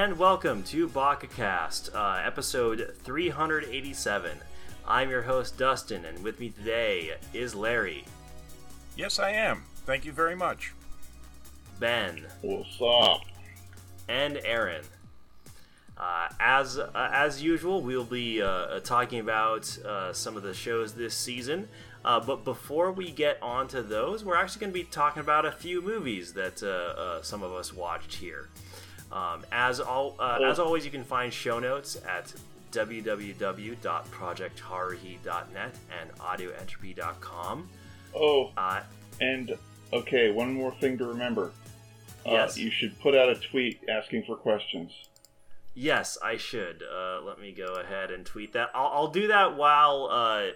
Hello and welcome to BakaCast, uh, episode 387. I'm your host Dustin, and with me today is Larry, Yes, I am. Thank you very much. Ben, What's up? and Aaron. Uh, as uh, as usual, we'll be uh, uh, talking about uh, some of the shows this season. Uh, but before we get on to those, we're actually going to be talking about a few movies that uh, uh, some of us watched here. Um, as all uh, as always, you can find show notes at www.projecthorrorheat.net and audioentropy.com. Oh, Uh, and okay, one more thing to remember. Uh, Yes. You should put out a tweet asking for questions. Yes, I should. Uh, let me go ahead and tweet that. I'll, I'll do that while uh,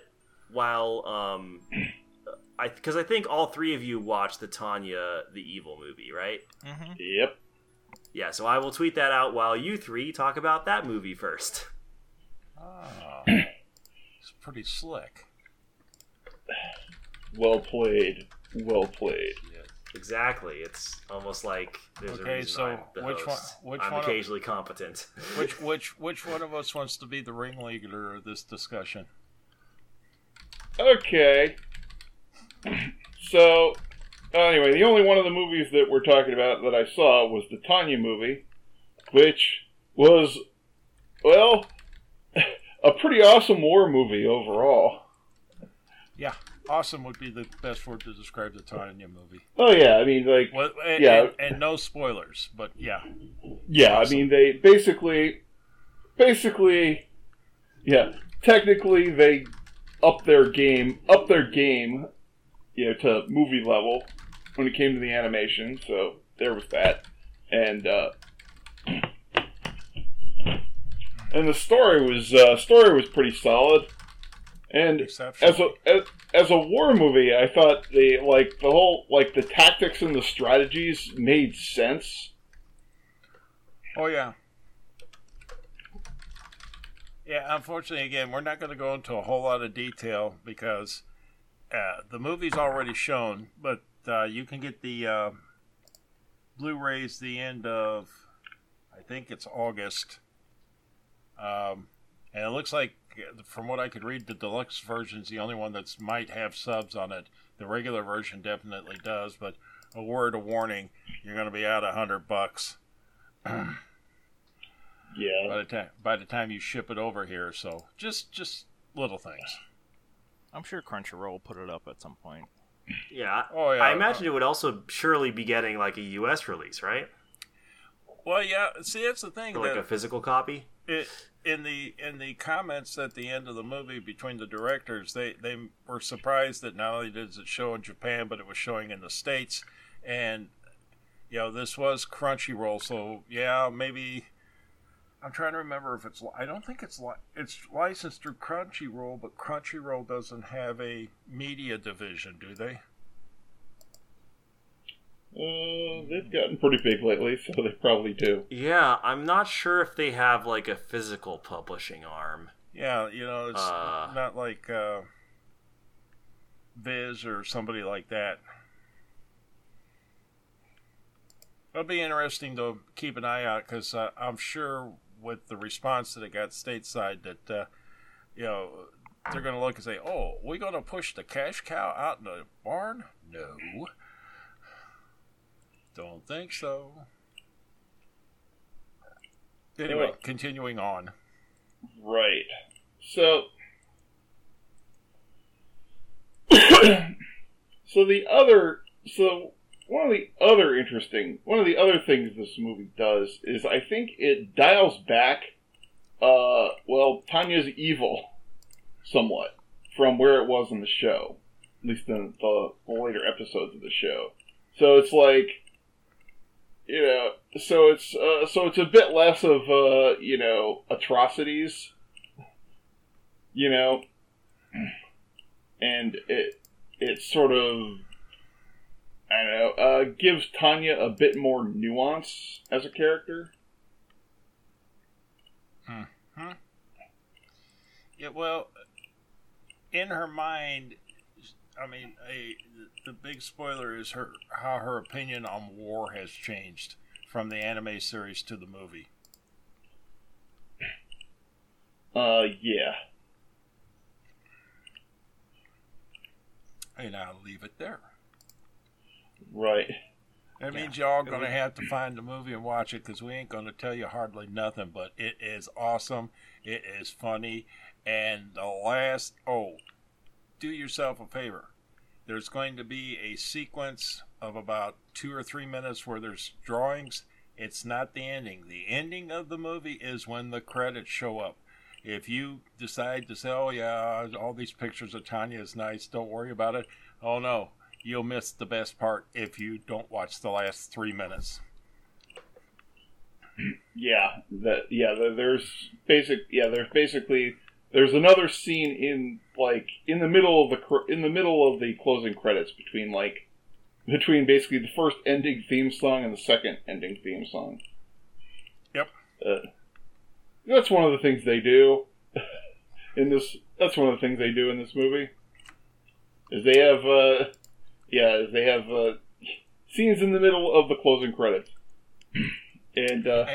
while um, I because I think all three of you watched the Tanya the Evil movie, right? Mm-hmm. Yep. Yeah, so I will tweet that out while you three talk about that movie first. Ah, it's pretty slick. Well played. Well played. Exactly. It's almost like there's a Okay, reason so I'm the which host. one- which I'm one of- occasionally competent. Which which which one of us wants to be the ringleader of this discussion? Okay. So, Uh, anyway, the only one of the movies that we're talking about that I saw was the Tanya movie, which was, well, a pretty awesome war movie overall. Yeah, awesome would be the best word to describe the Tanya movie. Oh yeah, I mean like Well, and, Yeah. and, and no spoilers, but yeah, Yeah, Awesome. I mean they basically, basically, yeah. Technically, they up their game, up their game, you know, to movie level when it came to the animation. So there was that, and uh, and the story was uh, story was pretty solid. And as a as, as a war movie, I thought the like the whole like the tactics and the strategies made sense. Oh yeah. Yeah, unfortunately, again, we're not going to go into a whole lot of detail because uh, the movie's already shown, but uh, you can get the uh, Blu-rays the end of, I think it's August, um, and it looks like, uh, from what I could read, the deluxe version is the only one that's might have subs on it. The regular version definitely does, but a word of warning: you're going to be out a hundred bucks Yeah, by the time by the time you ship it over here. So just just little things. I'm sure Crunchyroll will put it up at some point. Yeah. Oh, yeah. I imagine it would also surely be getting like a US release, right? Well, yeah. See, that's the thing. Like a physical copy. it, in the in the comments at the end of the movie between the directors, they they were surprised that not only did it show in Japan, but it was showing in the states, and you know this was Crunchyroll. So yeah, maybe. I'm trying to remember if it's. I don't think it's li- it's licensed through Crunchyroll, but Crunchyroll doesn't have a media division, do they? uh, they've gotten pretty big lately, so they probably do. Yeah, I'm not sure if they have like a physical publishing arm. Yeah, you know, it's Uh. not like uh, Viz or somebody like that. It'll be interesting to keep an eye out because uh, I'm sure with the response that it got stateside that uh, you know they're going to look and say, "Oh, we're going to push the cash cow out in the barn." No, don't think so. Anyway, continuing on. Right. So, so the other, so one of the other interesting, one of the other things this movie does is I think it dials back, uh, well, Tanya's evil somewhat from where it was in the show, at least in the, later episodes of the show. So it's like, you know, so it's uh, so it's a bit less of uh, you know atrocities you know, and it it sort of I don't know uh, gives Tanya a bit more nuance as a character. Hmm. Yeah, well, in her mind, I mean, a, the big spoiler is her how her opinion on war has changed from the anime series to the movie. Uh, yeah. And I'll leave it there. Right. That Yeah. means y'all It gonna have to find the movie and watch it because we ain't gonna tell you hardly nothing. But it is awesome. It is funny, and the last oh, do yourself a favor. There's going to be a sequence of about two or three minutes where there's drawings. It's not the ending. The ending of the movie is when the credits show up. If you decide to say, "Oh yeah, all these pictures of Tanya is nice," don't worry about it. Oh no, you'll miss the best part if you don't watch the last three minutes. Yeah. That. Yeah. there- There's basic. Yeah. There's basically. There's another scene in like in the middle of the in the middle of the closing credits between like between basically the first ending theme song and the second ending theme song. Yep. Uh, that's one of the things they do in this. That's one of the things they do in this movie. Is they have, uh, yeah, they have uh, scenes in the middle of the closing credits, and uh,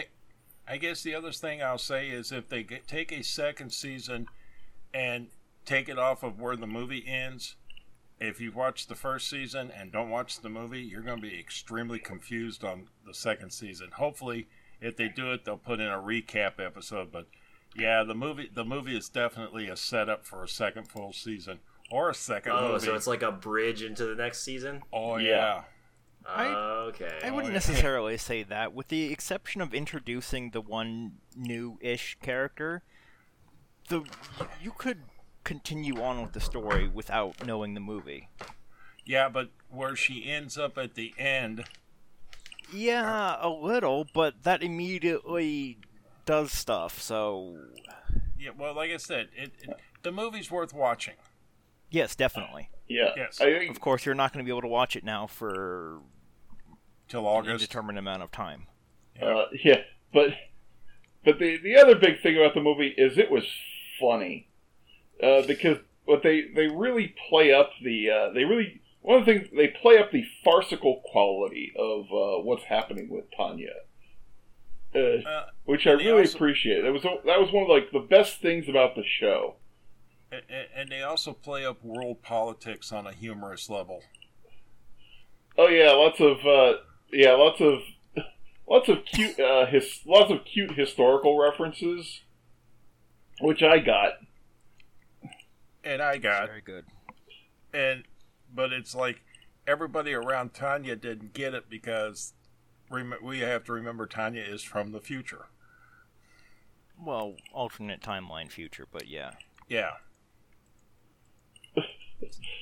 I guess the other thing I'll say is if they get, take a second season and take it off of where the movie ends, if you watch the first season and don't watch the movie, you're going to be extremely confused on the second season. Hopefully, if they do it, they'll put in a recap episode. But yeah, the movie the movie is definitely a setup for a second full season or a second Oh, movie. so it's like a bridge into the next season. oh Yeah. yeah. I- okay. I oh, wouldn't yeah. necessarily say that, with the exception of introducing the one new-ish character. The you could continue on with the story without knowing the movie. Yeah, but where she ends up at the end, Yeah, a little, but that immediately does stuff. So yeah. Well, like I said, it, it the movie's worth watching. Yes, definitely. yeah, Yes. I Of course, you're not going to be able to watch it now for Till an August. indeterminate amount of time. Uh, yeah, but but the the other big thing about the movie is it was funny uh, because what they they really play up the uh, they really one of the things they play up the farcical quality of uh, what's happening with Tanya, uh, Uh, which I really also- appreciate. That was that was one of like the best things about the show. And, and they also play up world politics on a humorous level. Oh yeah, lots of uh, yeah, lots of lots of cute uh, his lots of cute historical references, which I got. And I got Very good. and but it's like everybody around Tanya didn't get it because rem- we have to remember Tanya is from the future. Well, alternate timeline future, but yeah. Yeah.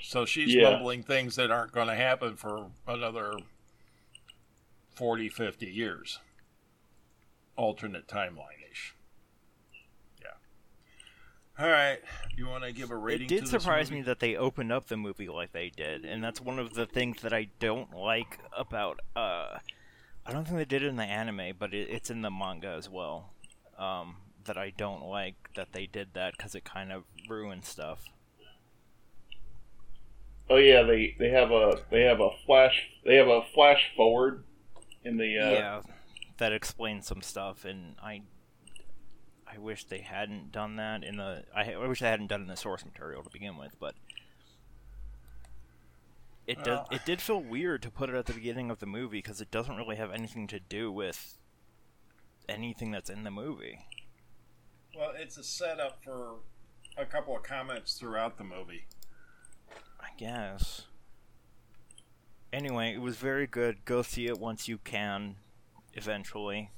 So she's Yeah. mumbling things that aren't going to happen for another 40, 50 years. Alternate timeline ish. Yeah. All right. You want to give a rating It did this surprise movie? me that they opened up the movie like they did, and that's one of the things that I don't like about. Uh, I don't think they did it in the anime, but it, it's in the manga as well. Um, that I don't like that they did that because it kind of ruined stuff. Oh yeah, they they have a they have a flash they have a flash forward in the uh, yeah, that explains some stuff, and I. I wish they hadn't done that in the. I, I wish they hadn't done it in the source material to begin with, but it does. Well- It did feel weird to put it at the beginning of the movie because it doesn't really have anything to do with anything that's in the movie. Well, it's a setup for a couple of comments throughout the movie. I guess. Anyway, it was very good. Go see it once you can, eventually.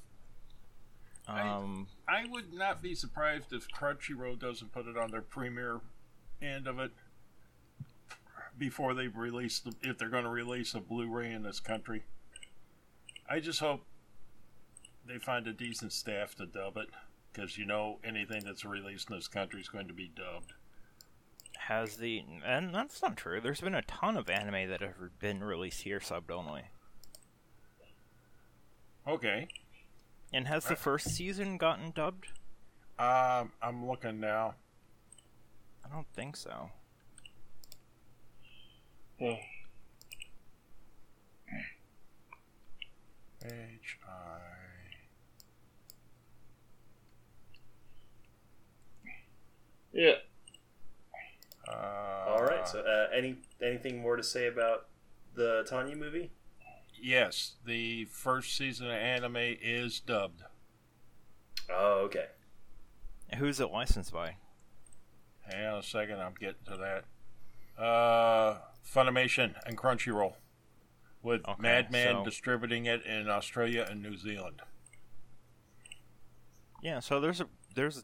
I- Um, I would not be surprised if Crunchyroll doesn't put it on their premiere end of it before they release the, if they're going to release a Blu-ray in this country. I just hope they find a decent staff to dub it because you know anything that's released in this country is going to be dubbed has the and that's not true. There's been a ton of anime that have been released here subbed only. Okay. And has the first season gotten dubbed? Um, I'm looking now. I don't think so. H I. Yeah, so, uh, any anything more to say about the Tanya movie? Yes, the first season of anime is dubbed. Oh, okay. Who's it licensed by? Hang on a second, I'm getting to that. Uh, Funimation and Crunchyroll, with Okay, Madman so- distributing it in Australia and New Zealand. Yeah, so there's a there's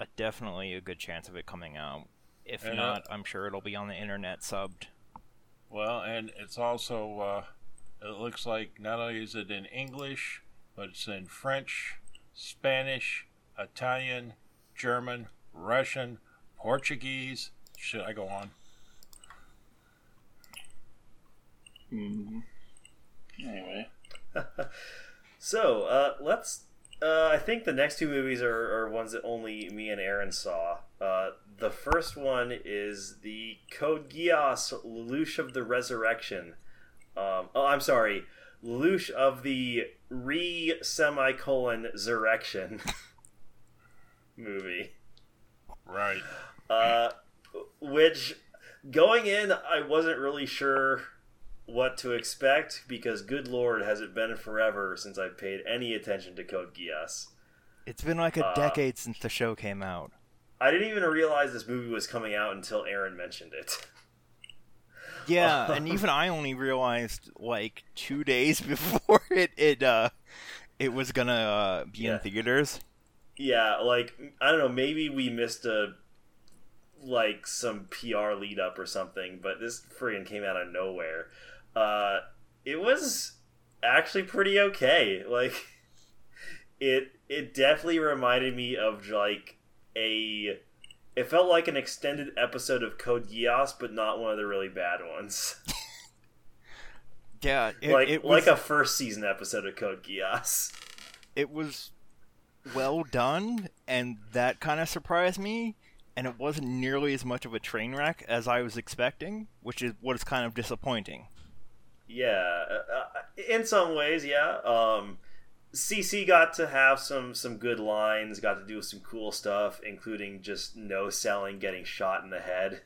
a definitely a good chance of it coming out. If Yeah. not, I'm sure it'll be on the internet subbed. Well, and it's also, uh, it looks like not only is it in English, but it's in French, Spanish, Italian, German, Russian, Portuguese. Should I go on? Mhm. Anyway, So uh, let's. Uh, I think the next two movies are, are ones that only me and Aaron saw. Uh, the first one is the Code Geass Lelouch of the Resurrection. Um, oh, I'm sorry, Lelouch of the Re semicolon Resurrection movie. Right. Uh, which going in, I wasn't really sure what to expect because, good lord, has it been forever since I paid any attention to Code Geass. It's been like a Uh, decade since the show came out. I didn't even realize this movie was coming out until Aaron mentioned it. Yeah, and even I only realized like two days before it it uh it was gonna uh, be Yeah. in theaters. yeah, like I don't know, maybe we missed a like some PR lead up or something, but this friggin' came out of nowhere. Uh, it was actually pretty okay. Like it it definitely reminded me of like a it felt like an extended episode of Code Geass, but not one of the really bad ones. Yeah, it, like it was like a first season episode of Code Geass. it was well done, and that kind of surprised me. And it wasn't nearly as much of a train wreck as I was expecting, which is what is kind of disappointing. Yeah, uh, uh, in some ways, yeah. Um, CC got to have some some good lines, got to do some cool stuff, including just no selling, getting shot in the head.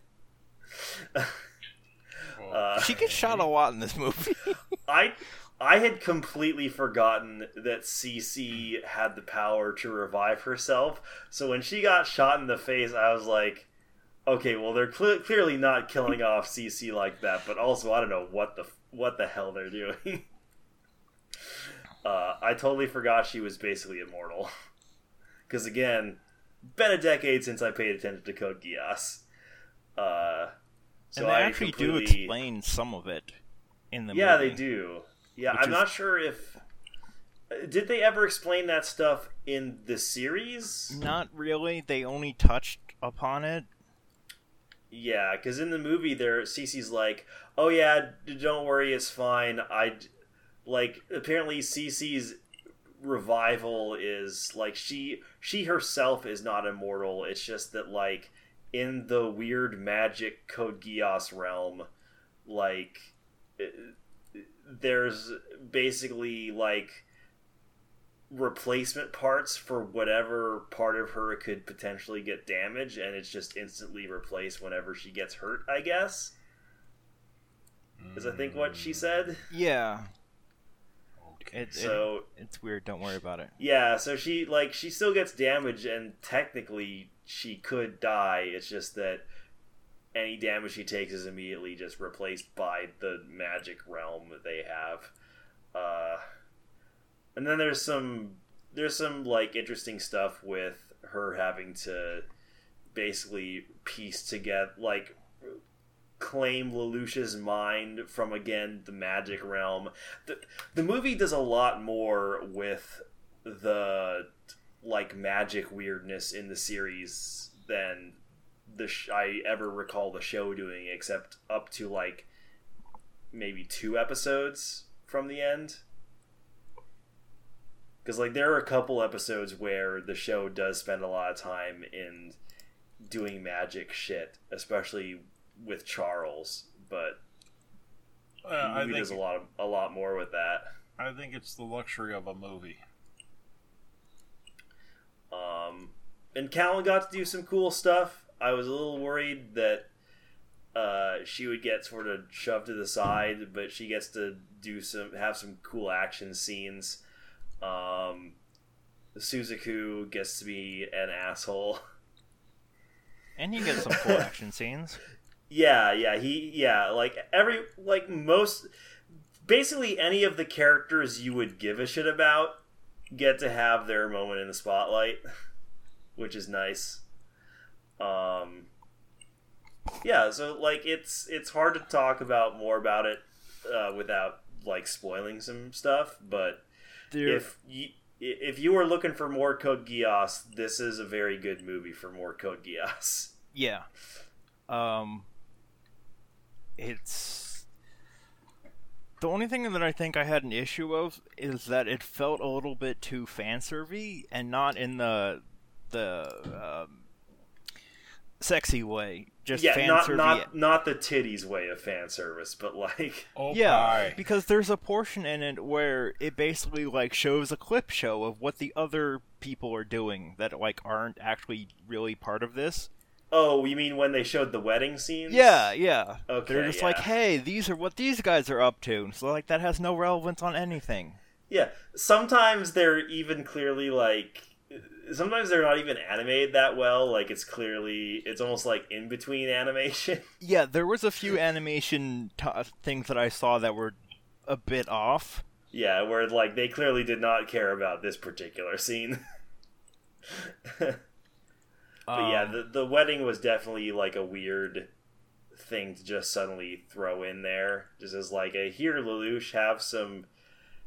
Uh, She gets shot a lot in this movie. I I had completely forgotten that CC had the power to revive herself. So when she got shot in the face, I was like, okay, well they're cle clearly not killing off CC like that, but also I don't know what the what the hell they're doing. uh, I totally forgot she was basically immortal. Because again, been a decade since I paid attention to Code Geass. Uh, so and they I actually do explain some of it in the movie. yeah, movie. they do. Yeah, I'm is- not sure if uh, did they ever explain that stuff in the series. Not really. They only touched upon it. Yeah, because in the movie, there CC's like, "Oh yeah, d- don't worry, it's fine." I like apparently CC's revival is like she she herself is not immortal. It's just that like in the weird magic Code Geass realm, like uh, there's basically like replacement parts for whatever part of her could potentially get damaged and it's just instantly replaced whenever she gets hurt i guess is i think what she said Yeah. It, it- so it's weird. Don't worry about it. yeah so she like she still gets damage, and technically she could die it's just that any damage she takes is immediately just replaced by the magic realm that they have uh and then there's some there's some like interesting stuff with her having to basically piece together like claim Lelouch's mind from again the magic realm. The the movie does a lot more with the like magic weirdness in the series than the sh- I ever recall the show doing except up to like maybe two episodes from the end. Because like there are a couple episodes where the show does spend a lot of time in doing magic shit, especially with Charles. But Uh, the I think does a lot of, a lot more with that. I think it's the luxury of a movie. Um, and Kallen got to do some cool stuff. I was a little worried that uh, she would get sort of shoved to the side, but she gets to do some have some cool action scenes. Um, Suzaku gets to be an asshole. And you get some cool action scenes. Yeah, yeah, he yeah, like every like most basically any of the characters you would give a shit about get to have their moment in the spotlight, which is nice. Um yeah, so like it's it's hard to talk about more about it uh, without like spoiling some stuff, but There, if you if you were looking for more Code Geass, this is a very good movie for more Code Geass. yeah, um, it's the only thing that I think I had an issue of is that it felt a little bit too fan serving and not in the the um, sexy way. Just yeah, not not not the titties way of fan service, but like Oh, Yeah, pie. because there's a portion in it where it basically like shows a clip show of what the other people are doing that like aren't actually really part of this. Oh, you mean when they showed the wedding scenes? Yeah, yeah. Okay, They're just yeah. like, hey, these are what these guys are up to. So like that has no relevance on anything. Yeah, sometimes they're even clearly like. Sometimes they're not even animated that well. Like it's clearly, it's almost like in between animation. Yeah, there was a few animation t- uh, things that I saw that were a bit off. yeah, where like they clearly did not care about this particular scene. But yeah, Um, the the wedding was definitely like a weird thing to just suddenly throw in there, just as like a here, Lelouch, have some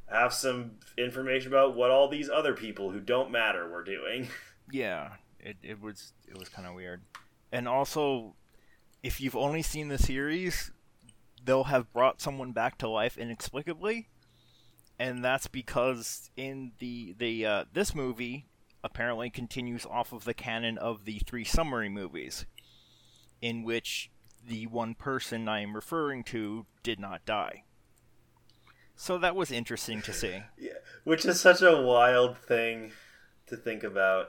have some information about what all these other people who don't matter were doing. Yeah, it it was it was kind of weird. And also, if you've only seen the series, they'll have brought someone back to life inexplicably, and that's because in the the uh, this movie apparently continues off of the canon of the three summary movies, in which the one person I am referring to did not die. So that was interesting to see. yeah, which is such a wild thing to think about.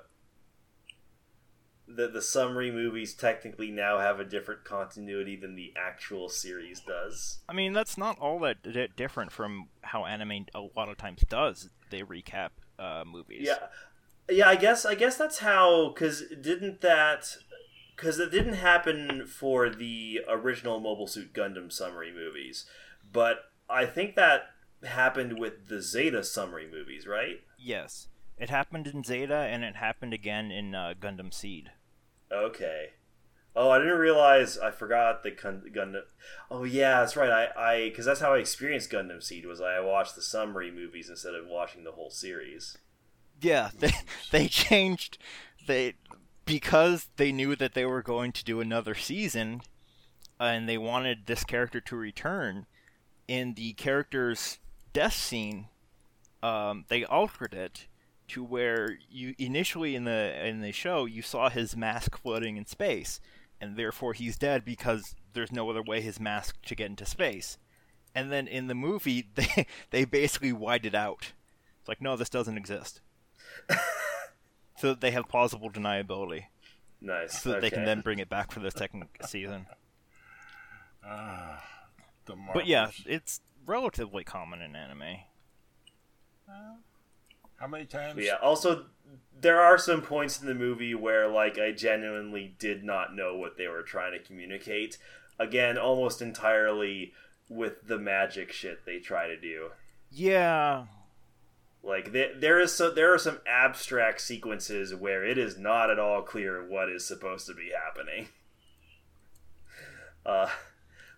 That the summary movies technically now have a different continuity than the actual series does. I mean, that's not all that di- different from how anime a lot of times does. They recap uh, movies. Yeah, yeah. I guess I guess that's how. Because didn't that? Because it didn't happen for the original Mobile Suit Gundam summary movies, but I think that happened with the Zeta summary movies, right? Yes. It happened in Zeta, and it happened again in uh, Gundam Seed. Okay. Oh, I didn't realize. I forgot the Gun- Gundam. Oh yeah, that's right. I I because that's how I experienced Gundam Seed was I watched the summary movies instead of watching the whole series. Yeah, they they changed they because they knew that they were going to do another season, and they wanted this character to return. In the character's death scene, um, they altered it to where you initially in the in the show you saw his mask floating in space, and therefore he's dead because there's no other way his mask to get into space. And then in the movie, they they basically wiped it out. It's like, no, this doesn't exist. so that they have plausible deniability, Nice. so that they can then bring it back for the second season. Ah, the But yeah, it's relatively common in anime. How many times? But yeah. Also, there are some points in the movie where like I genuinely did not know what they were trying to communicate. Again, almost entirely with the magic shit they try to do. Yeah, Like there, there is so there are some abstract sequences where it is not at all clear what is supposed to be happening. Uh,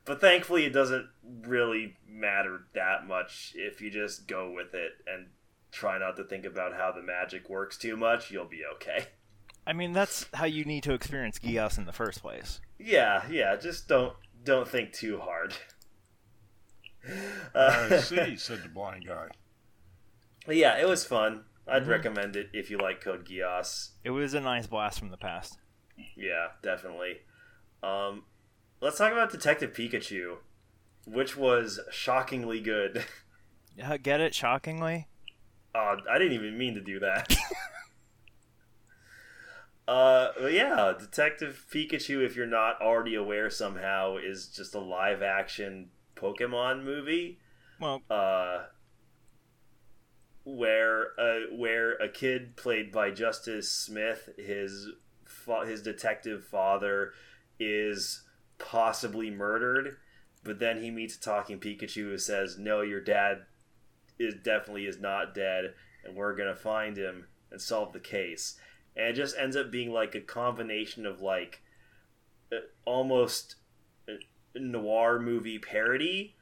but thankfully, it doesn't really matter that much if you just go with it and try not to think about how the magic works too much. You'll be okay. I mean that's how you need to experience Geass in the first place. Yeah, yeah. Just don't don't think too hard. I Uh, see, said the blind guy. Yeah, it was fun. I'd Mhm. recommend it if you like Code Geass. It was a nice blast from the past. Yeah, definitely. Um, let's talk about Detective Pikachu, which was shockingly good. Uh, Get it? Shockingly, Uh, I didn't even mean to do that. Uh, yeah, Detective Pikachu, if you're not already aware somehow, is just a live action Pokemon movie. Well, uh, where uh, where a kid played by Justice Smith, his fa- his detective father, is possibly murdered, but then he meets a talking Pikachu who says, "No, your dad is definitely is not dead, and we're gonna find him and solve the case." And it just ends up being like a combination of like uh, almost uh, noir movie parody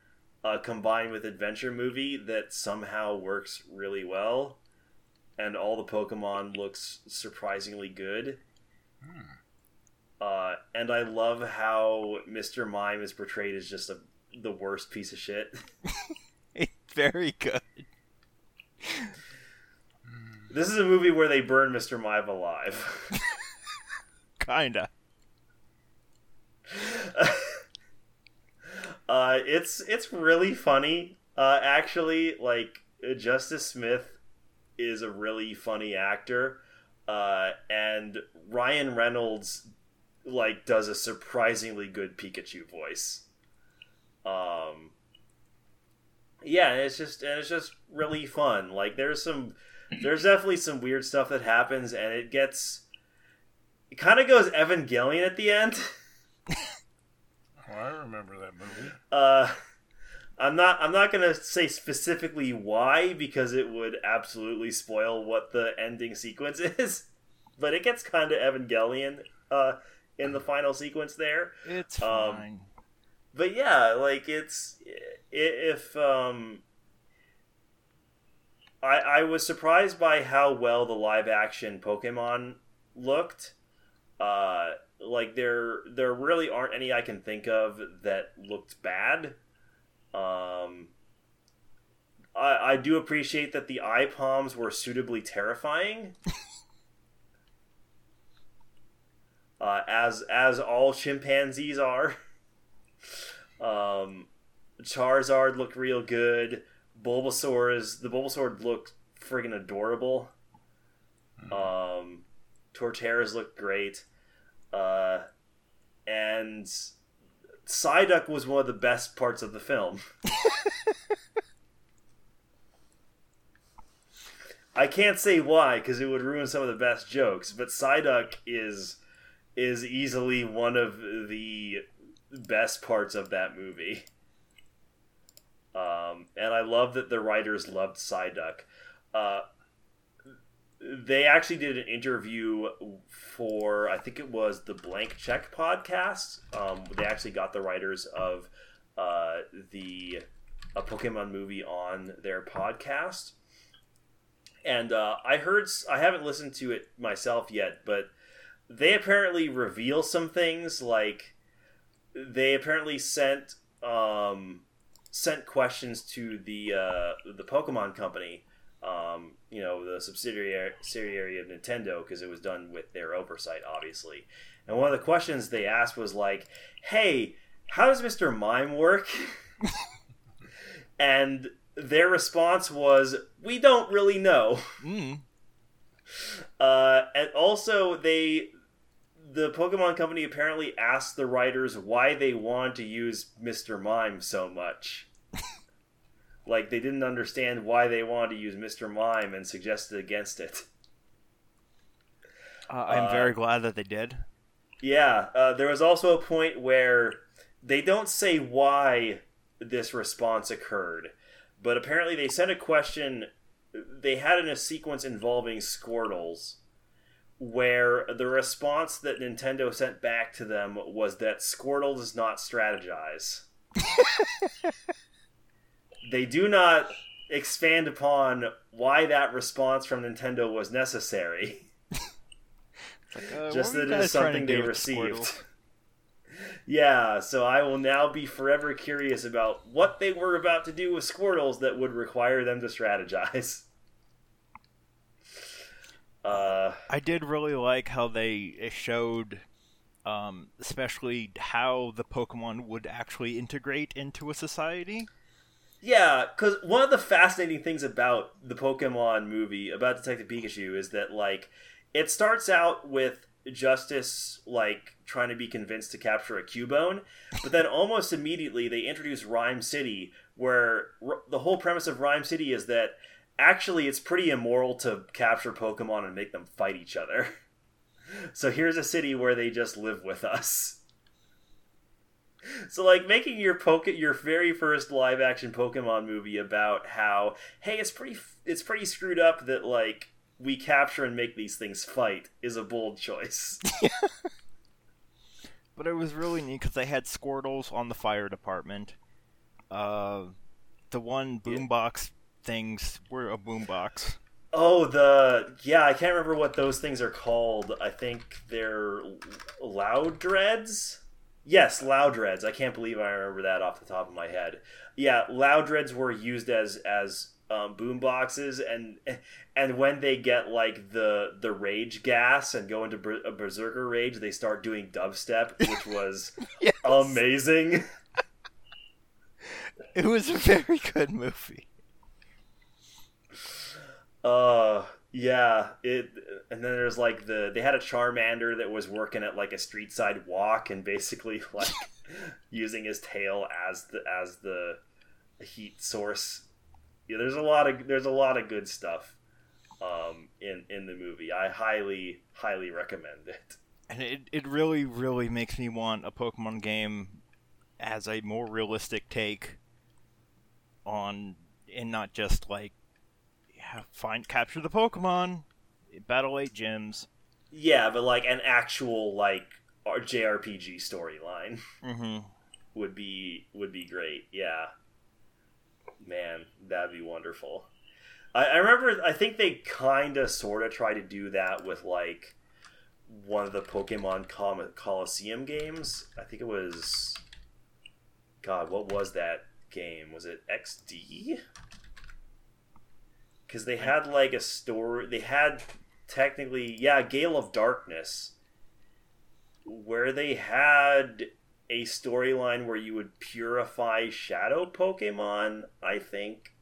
uh, combined with adventure movie that somehow works really well, and all the Pokemon looks surprisingly good. Uh, and I love how Mr. Mime is portrayed as just a, the worst piece of shit. very good. this is a movie where they burn Mr. Mime alive. Kinda. Uh, it's it's really funny. Uh, actually, like Justice Smith is a really funny actor, uh, and Ryan Reynolds like does a surprisingly good Pikachu voice. Um, yeah, and it's just and it's just really fun. Like there's some there's definitely some weird stuff that happens, and it gets it kind of goes Evangelion at the end. Oh, I remember that movie. Uh, I'm not. I'm not gonna say specifically why because it would absolutely spoil what the ending sequence is. But it gets kind of Evangelion uh, in the final sequence there. It's Um, fine. But yeah, like it's if um, I I was surprised by how well the live action Pokemon looked. Uh, like there there really aren't any I can think of that looked bad. Um, I I do appreciate that the Aipoms were suitably terrifying. uh, as as all chimpanzees are. Um, Charizard looked real good. Bulbasaur is the Bulbasaur looked friggin' adorable. Um, Torterras looked great. Uh, and Psyduck was one of the best parts of the film. I can't say why because it would ruin some of the best jokes, but Psyduck is is easily one of the best parts of that movie. Um, and I love that the writers loved Psyduck. Uh, they actually did an interview for I think it was the Blank Check podcast. Um, they actually got the writers of uh, the a Pokemon movie on their podcast, and uh, I heard I haven't listened to it myself yet, but they apparently reveal some things like they apparently sent um, sent questions to the uh, the Pokemon company um, you know, the subsidiary of Nintendo because it was done with their oversight, obviously. And one of the questions they asked was like, "Hey, how does Mister Mime work?" and their response was, "We don't really know." Mm. Uh, and also, they the Pokemon Company apparently asked the writers why they wanted to use Mister Mime so much. Like they didn't understand why they wanted to use Mister Mime and suggested against it. Uh, I'm Uh, very glad that they did. Yeah, uh, there was also a point where they don't say why this response occurred, but apparently they sent a question. They had in a sequence involving Squirtles, where the response that Nintendo sent back to them was that Squirtle does not strategize. they do not expand upon why that response from Nintendo was necessary. Like, uh, just what were that it is guys trying to something they with Squirtle? received. Yeah, so I will now be forever curious about what they were about to do with Squirtles that would require them to strategize. Uh, I did really like how they showed, um, especially how the Pokemon would actually integrate into a society. Yeah, because one of the fascinating things about the Pokemon movie, about Detective Pikachu, is that, like, it starts out with Justice like trying to be convinced to capture a Cubone, but then almost immediately they introduce Ryme City, where r- the whole premise of Ryme City is that actually it's pretty immoral to capture Pokemon and make them fight each other. So here's a city where they just live with us. So like making your poke your very first live action Pokemon movie about how hey it's pretty it's pretty screwed up that like we capture and make these things fight is a bold choice. But it was really neat because they had Squirtles on the fire department. Uh, the one boombox things were a boombox. Oh, the yeah, I can't remember what those things are called. I think they're Loudreds. Yes, Loudreds. I can't believe I remember that off the top of my head. Yeah, Loudreds were used as as um, boom boxes, and and when they get like the the rage gas and go into ber- a berserker rage, they start doing dubstep, which was Yes. amazing. It was a very good movie. Uh yeah, it and then there's like the they had a Charmander that was working at like a street side walk and basically like using his tail as the as the heat source. Yeah, there's a lot of there's a lot of good stuff um in in the movie. I highly highly recommend it. And it, it really, really makes me want a Pokemon game as a more realistic take on, and not just like, find, capture the Pokemon, battle eight gyms. Yeah, but like an actual like R- JRPG storyline. Mm-hmm. would be would be great. Yeah, man, that'd be wonderful. I, I remember. I think they kind of sort of tried to do that with like one of the Pokemon Col- Colosseum games. I think it was. God, what was that game? Was it XD? Because they had like a story. They had technically, yeah, Gale of Darkness, where they had a storyline where you would purify shadow Pokemon, I think.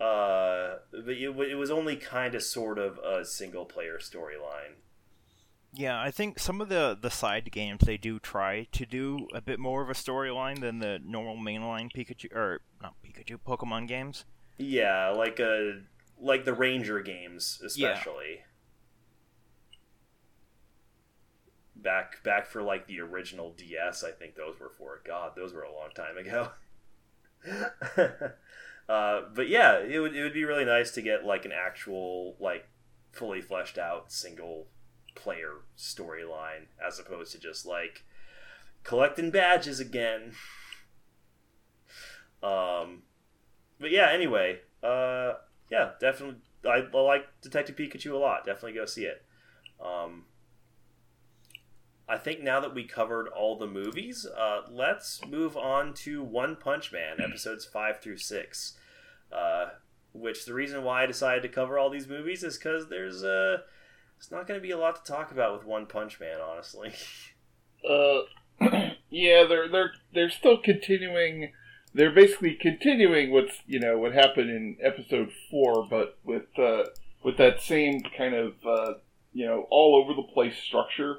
Uh, but it, it was only kind of sort of a single player storyline. Yeah, I think some of the the side games they do try to do a bit more of a storyline than the normal mainline Pikachu or not Pikachu Pokemon games. Yeah, like a like the Ranger games, especially. Back back for like the original DS, I think those were for. God, those were a long time ago. uh, but yeah, it would it would be really nice to get like an actual like fully fleshed out single player storyline as opposed to just like collecting badges again. Um, but yeah, anyway, uh, yeah, definitely. I, I like Detective Pikachu a lot. Definitely go see it. Um, I think now that we covered all the movies, uh, let's move on to One Punch Man, episodes five through six. Uh, which the reason why I decided to cover all these movies is because there's uh, it's not going to be a lot to talk about with One Punch Man, honestly. Uh, yeah, they're they're they're still continuing. They're basically continuing what's you know what happened in episode four, but with uh, with that same kind of uh, you know all over the place structure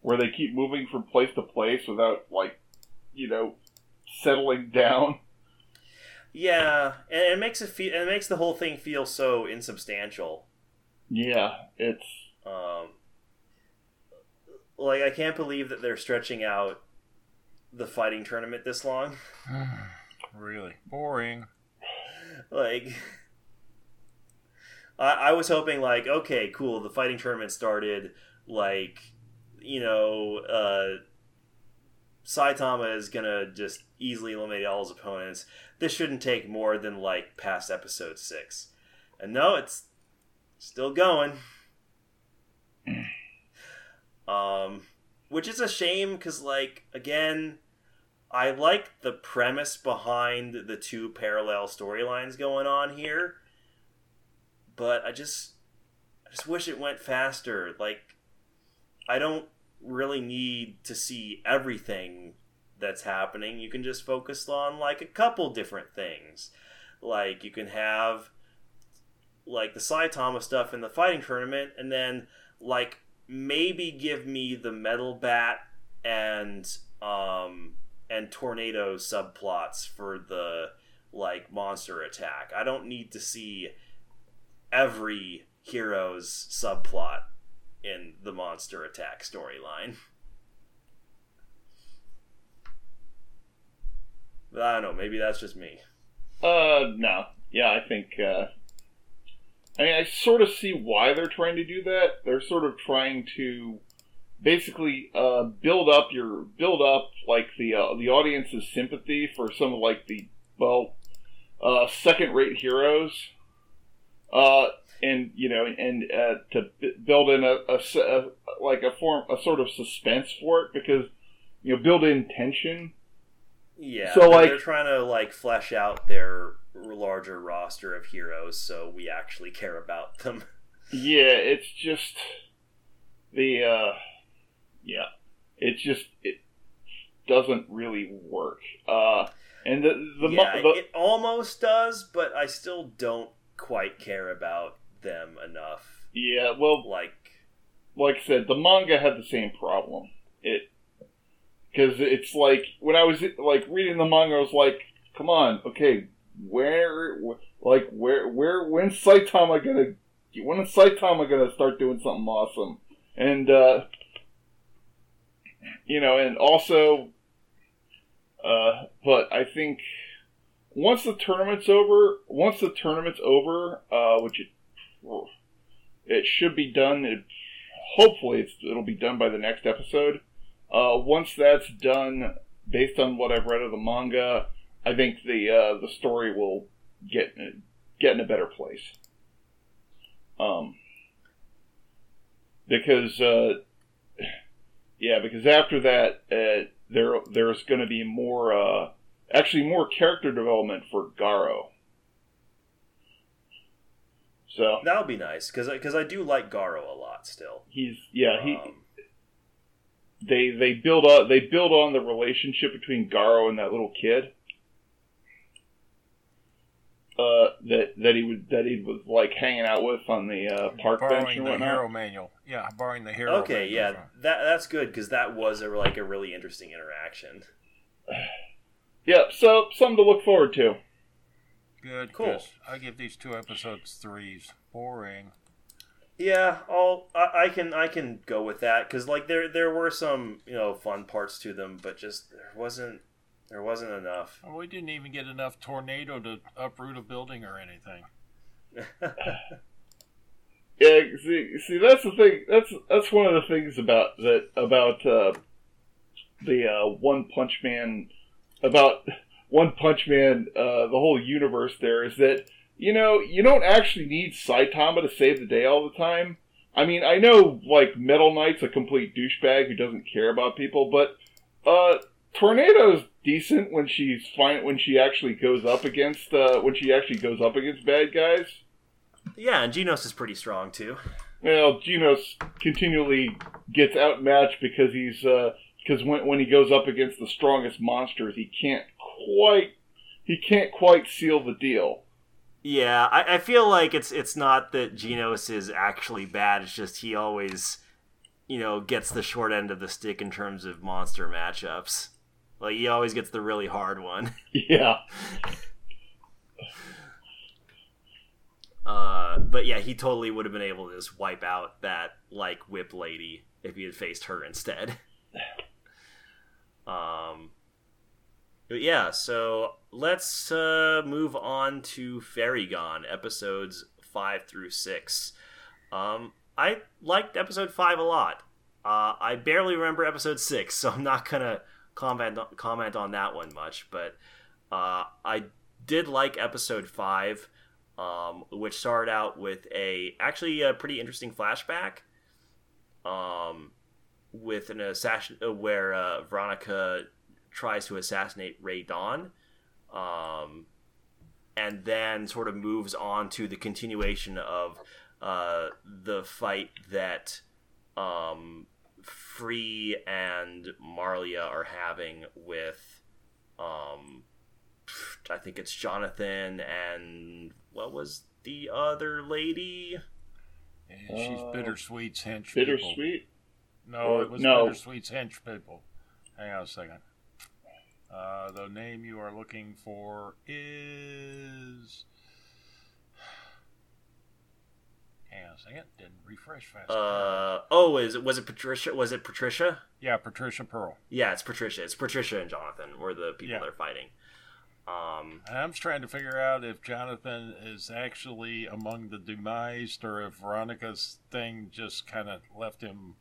where they keep moving from place to place without like you know settling down. yeah, and it makes it feel, it makes the whole thing feel so insubstantial. Yeah, it's Um, like I can't believe that they're stretching out the fighting tournament this long. really boring. like, I, I was hoping like, okay, cool, the fighting tournament started. Like, you know, uh, Saitama is gonna just easily eliminate all his opponents. This shouldn't take more than like past episode six, and no, it's still going. Um, which is a shame because, like, again, I like the premise behind the two parallel storylines going on here, but I just, I just wish it went faster. Like, I don't really need to see everything that's happening. You can just focus on like a couple different things. Like you can have like the Saitama stuff in the fighting tournament, and then like maybe give me the metal bat and um and tornado subplots for the like monster attack. I don't need to see every hero's subplot in the monster attack storyline. But I don't know, maybe that's just me. Uh, no. Yeah, I think. Uh, I mean, I sort of see why they're trying to do that. They're sort of trying to basically uh, build up your build up like the uh, the audience's sympathy for some of like the well uh, second rate heroes, uh, and you know, and uh, to build in a, a, a like a form a sort of suspense for it because you know build in tension. Yeah, So, like- they're trying to like flesh out their larger roster of heroes, so we actually care about them. Yeah, it's just the uh yeah. It just it doesn't really work. Uh and the the, yeah, the it almost does, but I still don't quite care about them enough. yeah, well Like, like I said, the manga had the same problem. It because it's like when I was like reading the manga, I was like, "Come on, okay, where, like where, where, when's Saitama gonna, when is Saitama gonna start doing something awesome?" And uh, you know, and also, uh, but I think once the tournament's over, once the tournament's over, uh, which it, it should be done. It, hopefully, it'll be done by the next episode. Uh, once that's done, based on what I've read of the manga, I think the uh, the story will get get in a better place. Um, because uh, yeah, because after that, uh, there there's going to be more, uh, actually more character development for Garo. So that would be nice, because I do like Garo a lot still. he's yeah he Um, they they build up they build on the relationship between Garo and that little kid. Uh, that that he would that he was like hanging out with on the uh, park bench borrowing and the whatnot. hero manual. Yeah, borrowing the hero. okay, manual yeah, from- that that's good because that was a, like a really interesting interaction. Yeah, so something to look forward to. Good. Cool. 'cause I give these two episodes threes. Boring. Yeah, I'll I, I can I can go with that because like there there were some you know fun parts to them, but just there wasn't there wasn't enough. Well, we didn't even get enough tornado to uproot a building or anything. Yeah, see, see, that's the thing. That's that's one of the things about that about uh, the uh, One Punch Man about One Punch Man. Uh, the whole universe there is that you know you don't actually need Saitama to save the day all the time. I mean, I know like Metal Knight's a complete douchebag who doesn't care about people, but uh, Tornado's decent when she's fine when she actually goes up against uh, when she actually goes up against bad guys. yeah, and Genos is pretty strong too. Well, Genos continually gets outmatched because he's because when when he goes up against the strongest monsters, he can't quite he can't quite seal the deal. Yeah, I, I feel like it's it's not that Genos is actually bad. It's just he always, you know, gets the short end of the stick in terms of monster matchups. Like he always gets the really hard one. Yeah, Uh, but yeah, he totally would have been able to just wipe out that like whip lady if he had faced her instead. um, but yeah, so let's uh, move on to Fairy Gone episodes five through six. Um, I liked episode five a lot. Uh, I barely remember episode six, so I'm not gonna comment comment on that one much. But uh, I did like episode five um, which started out with a actually a pretty interesting flashback um, with an assassin uh, where uh, Veronica tries to assassinate Ray Dawn, um, and then sort of moves on to the continuation of uh, the fight that um, Free and Marlya are having with um, I think it's Jonathan and what was the other lady? And she's Uh, Bittersweet's hench people. Bittersweet. No, Or- it was no. Bittersweet's hench people. Hang on a second. Uh, the name you are looking for is. Hang on a second. Didn't refresh fast. Uh oh, is it was it Patricia? Was it Patricia? yeah, Patricia Pearl. Yeah, it's Patricia. It's Patricia and Jonathan were the people Yeah. they're fighting. Um, I'm just trying to figure out if Jonathan is actually among the demised or if Veronica's thing just kind of left him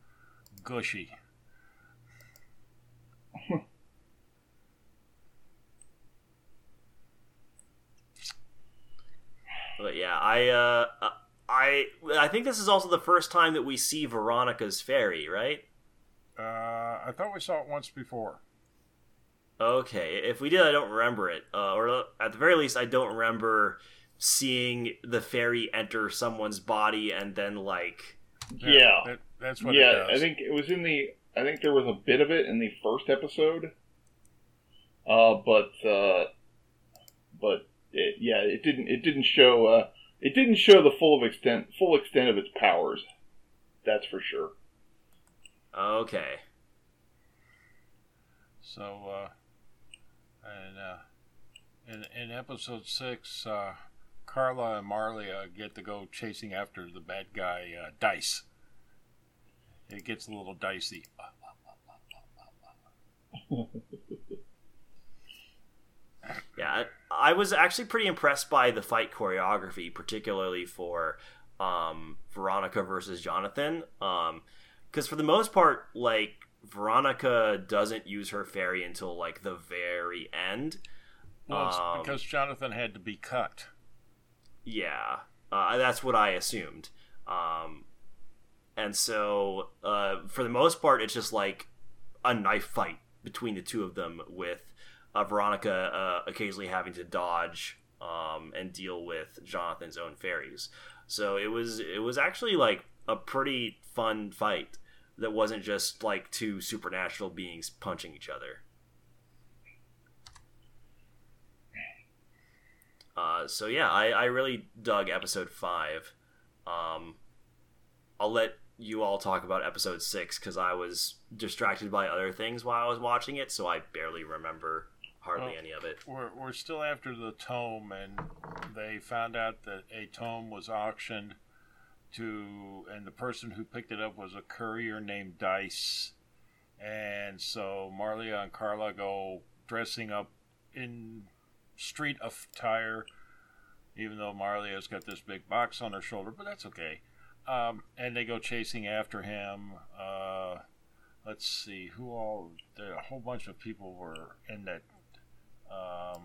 gushy. but yeah, I uh, I I think this is also the first time that we see Veronica's fairy, right? Uh, I thought we saw it once before. Okay, if we did, I don't remember it, uh, or at the very least, I don't remember seeing the fairy enter someone's body and then like Yeah. that- that's what it yeah, does. I think it was in the. I think there was a bit of it in the first episode. Uh, but uh, but it, yeah, it didn't. It didn't show. Uh, it didn't show the full of extent, full extent of its powers. That's for sure. okay, So, uh, and uh, in in episode six, uh, Carla and Marlya get to go chasing after the bad guy uh, Dice. It gets a little dicey. yeah, I was actually pretty impressed by the fight choreography, particularly for um, Veronica versus Jonathan. Um, because for the most part, like Veronica doesn't use her fairy until like the very end. Well, it's Um, because Jonathan had to be cut. Yeah, uh, that's what I assumed. Um, and so, uh, for the most part, it's just like a knife fight between the two of them, with uh, Veronica uh, occasionally having to dodge um, and deal with Jonathan's own fairies. So it was it was actually like a pretty fun fight that wasn't just like two supernatural beings punching each other. Uh, so yeah, I, I really dug episode five. Um, I'll let you all talk about episode six because I was distracted by other things while I was watching it, so I barely remember hardly Oh. any of it. We're, we're still after the tome, and they found out that a tome was auctioned to, and the person who picked it up was a courier named Dice. And so Marlya and Carla go dressing up in street attire, even though Marlya's got this big box on her shoulder, but that's okay. Um, and they go chasing after him. Uh, let's see who all. There, a whole bunch of people were in that um,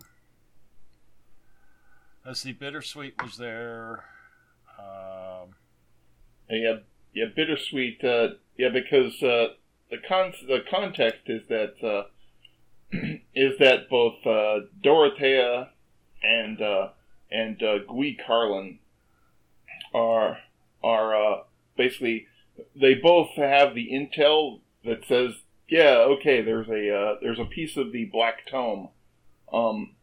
let's see, Bittersweet was there. Um, Yeah, yeah, bittersweet. Uh, yeah, because uh, the con the context is that uh, is that both uh, Dorothea and uh, and uh, Gui Carlin are are uh, basically they both have the intel that says yeah okay there's a uh, there's a piece of the Black Tome um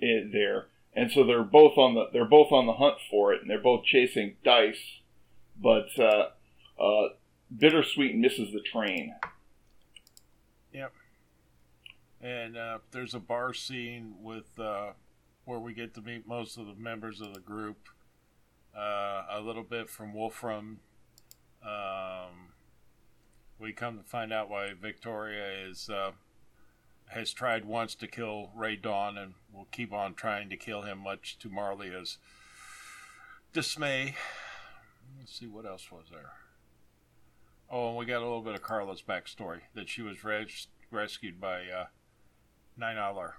in there and so they're both on the they're both on the hunt for it and they're both chasing dice but uh, uh, bittersweet misses the train Yep. and uh, there's a bar scene with uh, where we get to meet most of the members of the group. Uh, a little bit from Wolfran. Um, we come to find out why Victoria is uh, has tried once to kill Ray Dawn and will keep on trying to kill him, much to Marlya's dismay. Let's see what else was there. Oh, and we got a little bit of Carla's backstory that she was res- rescued by uh, Neinaular.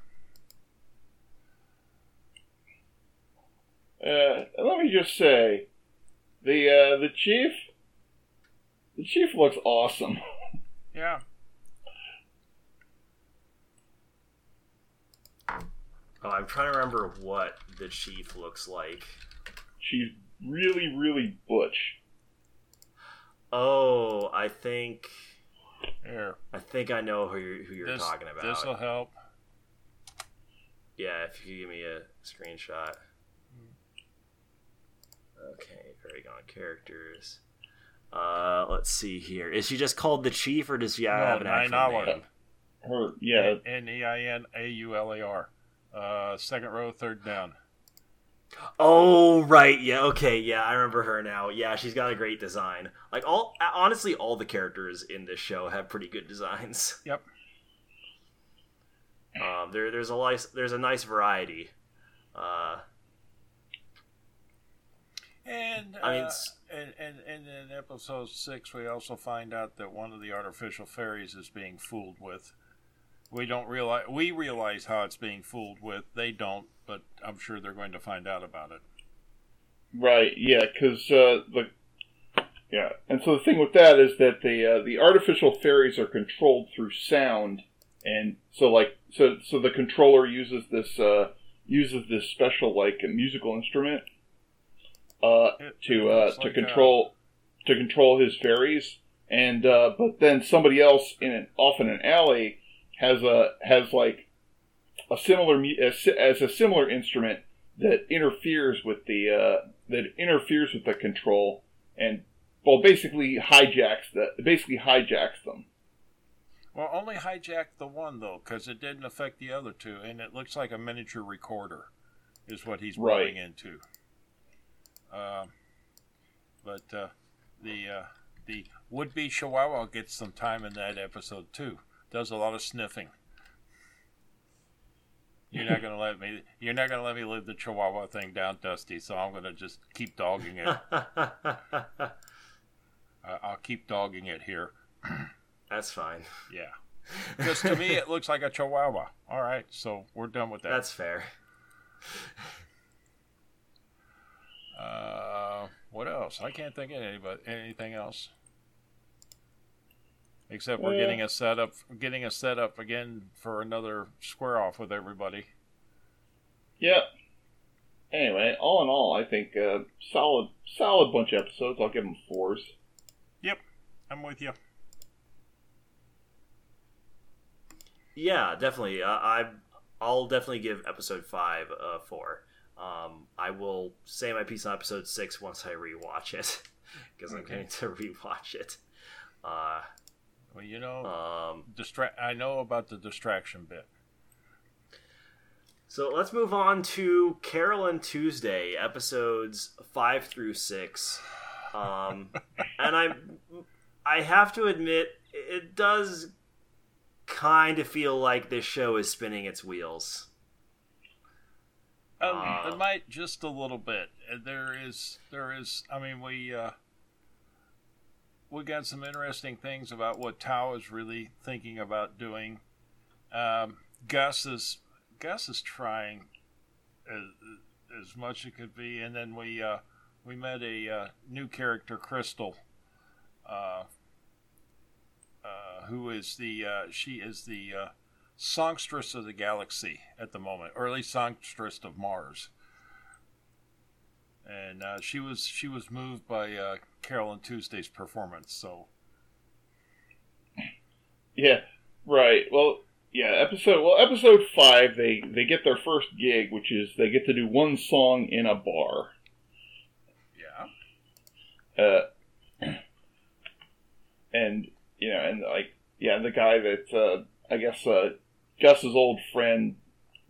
uh, let me just say the uh, the chief the chief looks awesome Yeah, Oh, I'm trying to remember what the chief looks like. she's really really butch Oh, I think here. I think I know who you're, who you're This talking about. this will help. Yeah, if you give me a screenshot. Okay, very on characters. Uh, let's see here. Is she just called the chief, or does she have an actual Neinaular. name? Her, yeah, N E I N A U L A R. Uh, second row, third down. Oh right, yeah, okay, yeah, I remember her now. Yeah, she's got a great design. Like all, honestly, all the characters in this show have pretty good designs. Yep. Um, there, there's a nice, there's a nice variety. Uh, And I mean, uh, and, and and in episode six, we also find out that one of the artificial fairies is being fooled with. We don't realize we realize how it's being fooled with. They don't, but I'm sure they're going to find out about it. right, yeah, because uh, the yeah, and so the thing with that is that the uh, the artificial fairies are controlled through sound, and so like so so the controller uses this uh, uses this special like musical instrument uh, It- to uh, to like, control to control his fairies, and uh, but then somebody else in an off in an alley has a has like a similar as, as a similar instrument that interferes with the uh, that interferes with the control and well basically hijacks the basically hijacks them. Well, only hijacked the one though, because it didn't affect the other two, and it looks like a miniature recorder, is what he's Right. running into. Um, but uh, the uh, the would-be Chihuahua gets some time in that episode too. Does a lot of sniffing. You're not gonna let me. You're not gonna let me live the Chihuahua thing down, Dusty. So I'm gonna just keep dogging it. I I'll keep dogging it here. That's fine. Yeah. Because to me, it looks like a chihuahua. All right, so we're done with that. That's fair. Uh, what else? I can't think of anybody, anything else. Except we're Yeah. getting a setup, getting a setup again for another square off with everybody. Yeah. Anyway, all in all, I think uh, solid solid bunch of episodes. I'll give them fours. Yep, I'm with you. Yeah, definitely. Uh, I I'll definitely give episode five a four. Um, I will say my piece on episode six once I rewatch it because I'm Okay. going to rewatch it. Uh, Well, you know, um, distract. I know about the distraction bit. so let's move on to Carol and Tuesday episodes five through six. Um, and I I have to admit it does kind of feel like this show is spinning its wheels. Um, Uh, it might just a little bit. There is, there is. I mean, we uh, we got some interesting things about what Tao is really thinking about doing. Um, Gus is Gus is trying as, as much as it could be, and then we uh, we met a uh, new character, Crystal, uh, uh, who is the uh, she is the uh, songstress of the galaxy at the moment, or at least songstress of Mars. And uh, she was she was moved by uh, Carol and Tuesday's performance. So Yeah, right. Well, yeah. Episode well, episode five. They they get their first gig, which is they get to do one song in a bar. yeah, Uh, and you know, and like yeah, the guy that uh, I guess uh, Gus's old friend,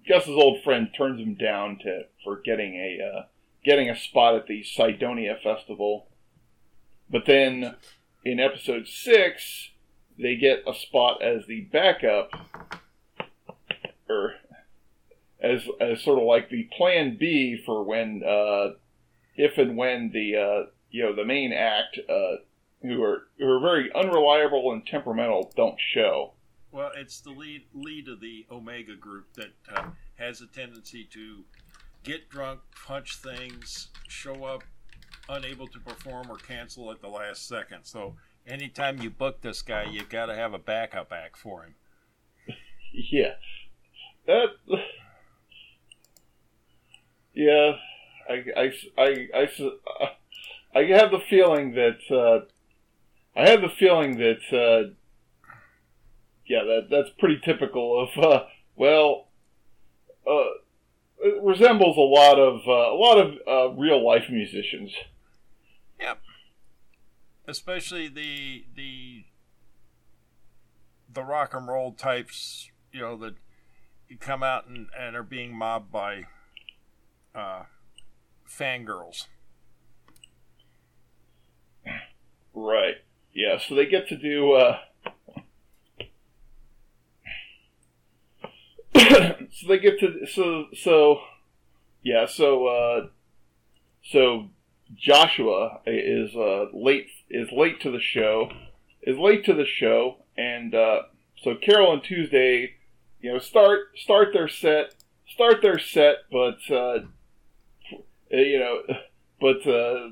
Gus's old friend turns him down to for getting a uh, getting a spot at the Cydonia festival. But then in episode six, they get a spot as the backup, or as as sort of like the plan B for when uh, if and when the uh, you know the main act uh, who are who are very unreliable and temperamental don't show. well, it's the lead lead of the Omega group that uh, has a tendency to get drunk, punch things, show up unable to perform or cancel at the last second. So anytime you book this guy, you got to have a backup act for him. Yeah, that. Yeah, I, I, I, I, I have the feeling that uh, I have the feeling that uh, yeah, that that's pretty typical of uh, well, uh, it resembles a lot of uh, a lot of uh, real life musicians. Yep. Especially the the the rock and roll types, you know, that come out and, and are being mobbed by uh, fangirls. Right. Yeah. So they get to do. Uh, so they get to so so yeah so uh, so Joshua is uh, late is late to the show is late to the show and uh, so Carol and Tuesday you know start start their set start their set but uh, you know but uh,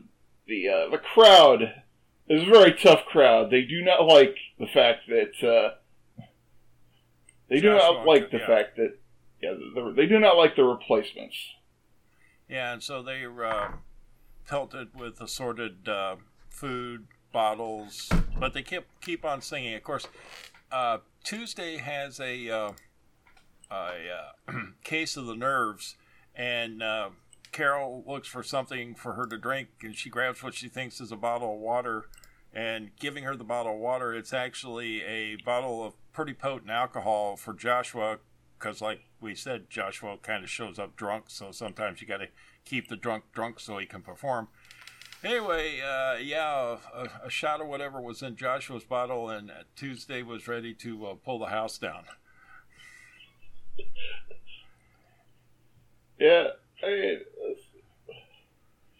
the uh, the crowd is a very tough crowd they do not like the fact that uh, they do not like the yeah. fact that yeah they do not like the replacements Yeah, and so they're uh, pelted with assorted uh, food bottles, but they keep keep on singing. Of course, uh, Tuesday has a uh, a uh, case of the nerves, and uh, Carol looks for something for her to drink, and she grabs what she thinks is a bottle of water. And giving her the bottle of water, it's actually a bottle of pretty potent alcohol for Joshua because like we said joshua kind of shows up drunk so sometimes you got to keep the drunk drunk so he can perform. Anyway uh, yeah a, a shot of whatever was in joshua's bottle and tuesday was ready to uh, pull the house down. Yeah I mean,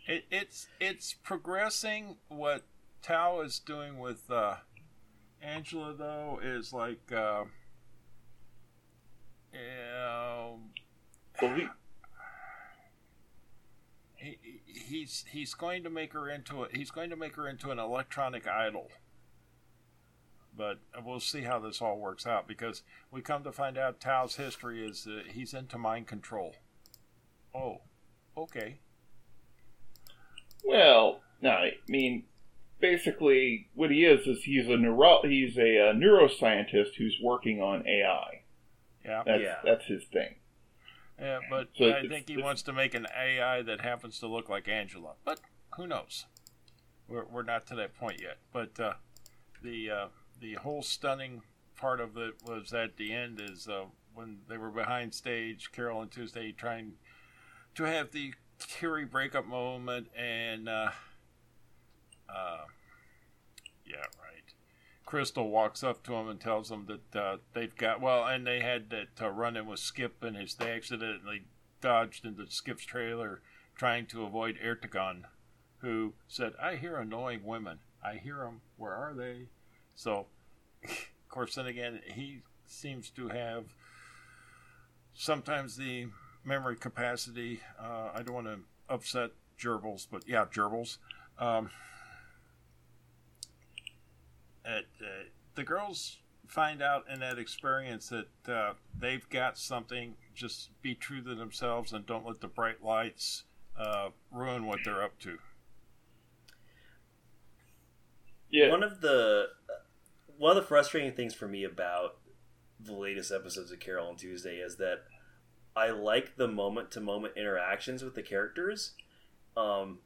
it, it's it's progressing. What tao is doing with uh, angela though is like uh, um, well, we, he, he's he's going to make her into a, he's going to make her into an electronic idol. But we'll see how this all works out because we come to find out Tao's history is uh, he's into mind control. Oh, okay. Well, no, I mean, basically, what he is is he's a neuro he's a, uh neuroscientist who's working on AI. Yeah. That's Yeah. that's his thing. Yeah, but So I think he wants to make an AI that happens to look like Angela. But who knows? We're, we're not to that point yet. But uh, the uh, the whole stunning part of it was at the end is uh, when they were behind stage, Carol and Tuesday trying to have the Carrie breakup moment, and uh, uh, yeah, right. Crystal walks up to him and tells him that uh, they've got well, and they had that uh, run in with Skip and his they accidentally dodged into Skip's trailer trying to avoid Ertegun, who said, "I hear annoying women. I hear them. Where are they?" So, of course, then again, he seems to have sometimes the memory capacity. Uh, I don't want to upset gerbils, but yeah, gerbils. Um, at, uh, the girls find out in that experience that uh, they've got something. Just be true to themselves and don't let the bright lights uh, ruin what they're up to. Yeah, One of the one of the frustrating things for me about the latest episodes of Carol on Tuesday is that I like the moment to moment interactions with the characters, um,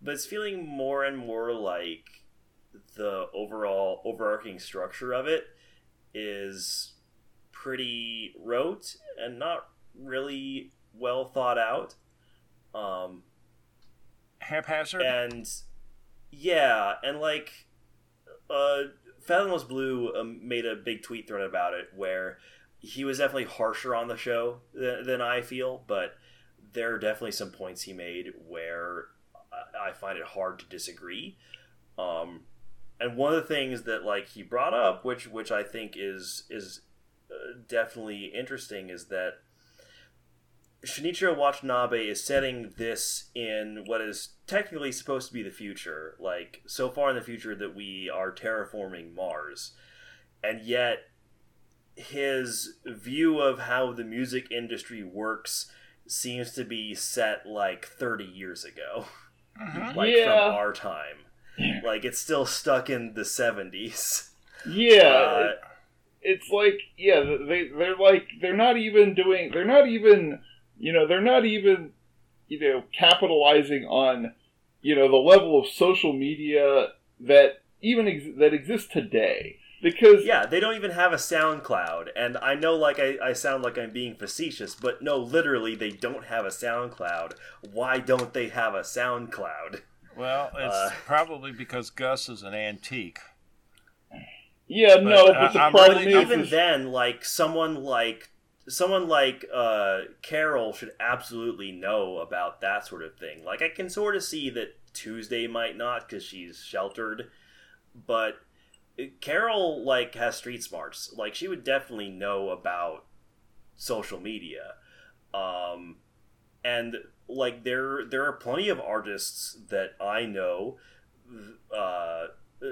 but it's feeling more and more like the overall overarching structure of it is pretty rote and not really well thought out. Um, Haphazard. and yeah, and like, uh, Fathomless Blue um, made a big tweet thread about it where he was definitely harsher on the show than, than I feel, but there are definitely some points he made where I, I find it hard to disagree. Um, and one of the things that like he brought up, which which I think is is uh, definitely interesting, is that Shinichiro Watanabe is setting this in what is technically supposed to be the future, like so far in the future that we are terraforming Mars. And yet his view of how the music industry works seems to be set like 30 years ago, Mhm. like Yeah. from our time. Like it's still stuck in the 70s. yeah. Uh, it's like yeah, they they're like they're not even doing they're not even you know they're not even you know capitalizing on you know the level of social media that even ex- that exists today because yeah they don't even have a soundcloud and i know like I, I sound like i'm being facetious but no literally they don't have a soundcloud why don't they have a soundcloud Well, it's Uh, probably because Gus is an antique. yeah no But, but, uh, the I'm problem really- is, even is then like someone like someone like uh carol should absolutely know about that sort of thing. Like i can sort of see that tuesday might not because she's sheltered but carol like has street smarts. Like she would definitely know about social media. Um and like there there are plenty of artists that i know uh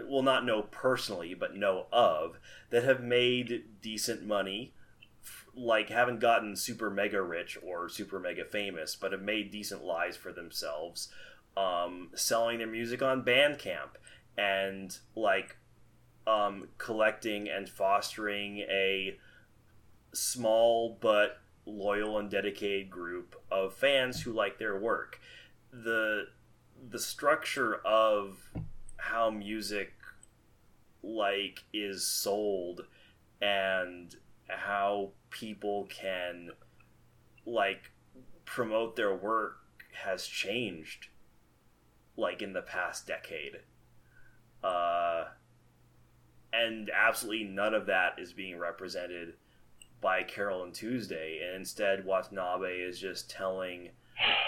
well not know personally but know of that have made decent money like haven't gotten super mega rich or super mega famous but have made decent lives for themselves um, selling their music on bandcamp and like um, collecting and fostering a small but loyal and dedicated group of fans who like their work. The the structure of how music like is sold and how people can like promote their work has changed like in the past decade. Uh and absolutely none of that is being represented by Carol and Tuesday and instead Watanabe is just telling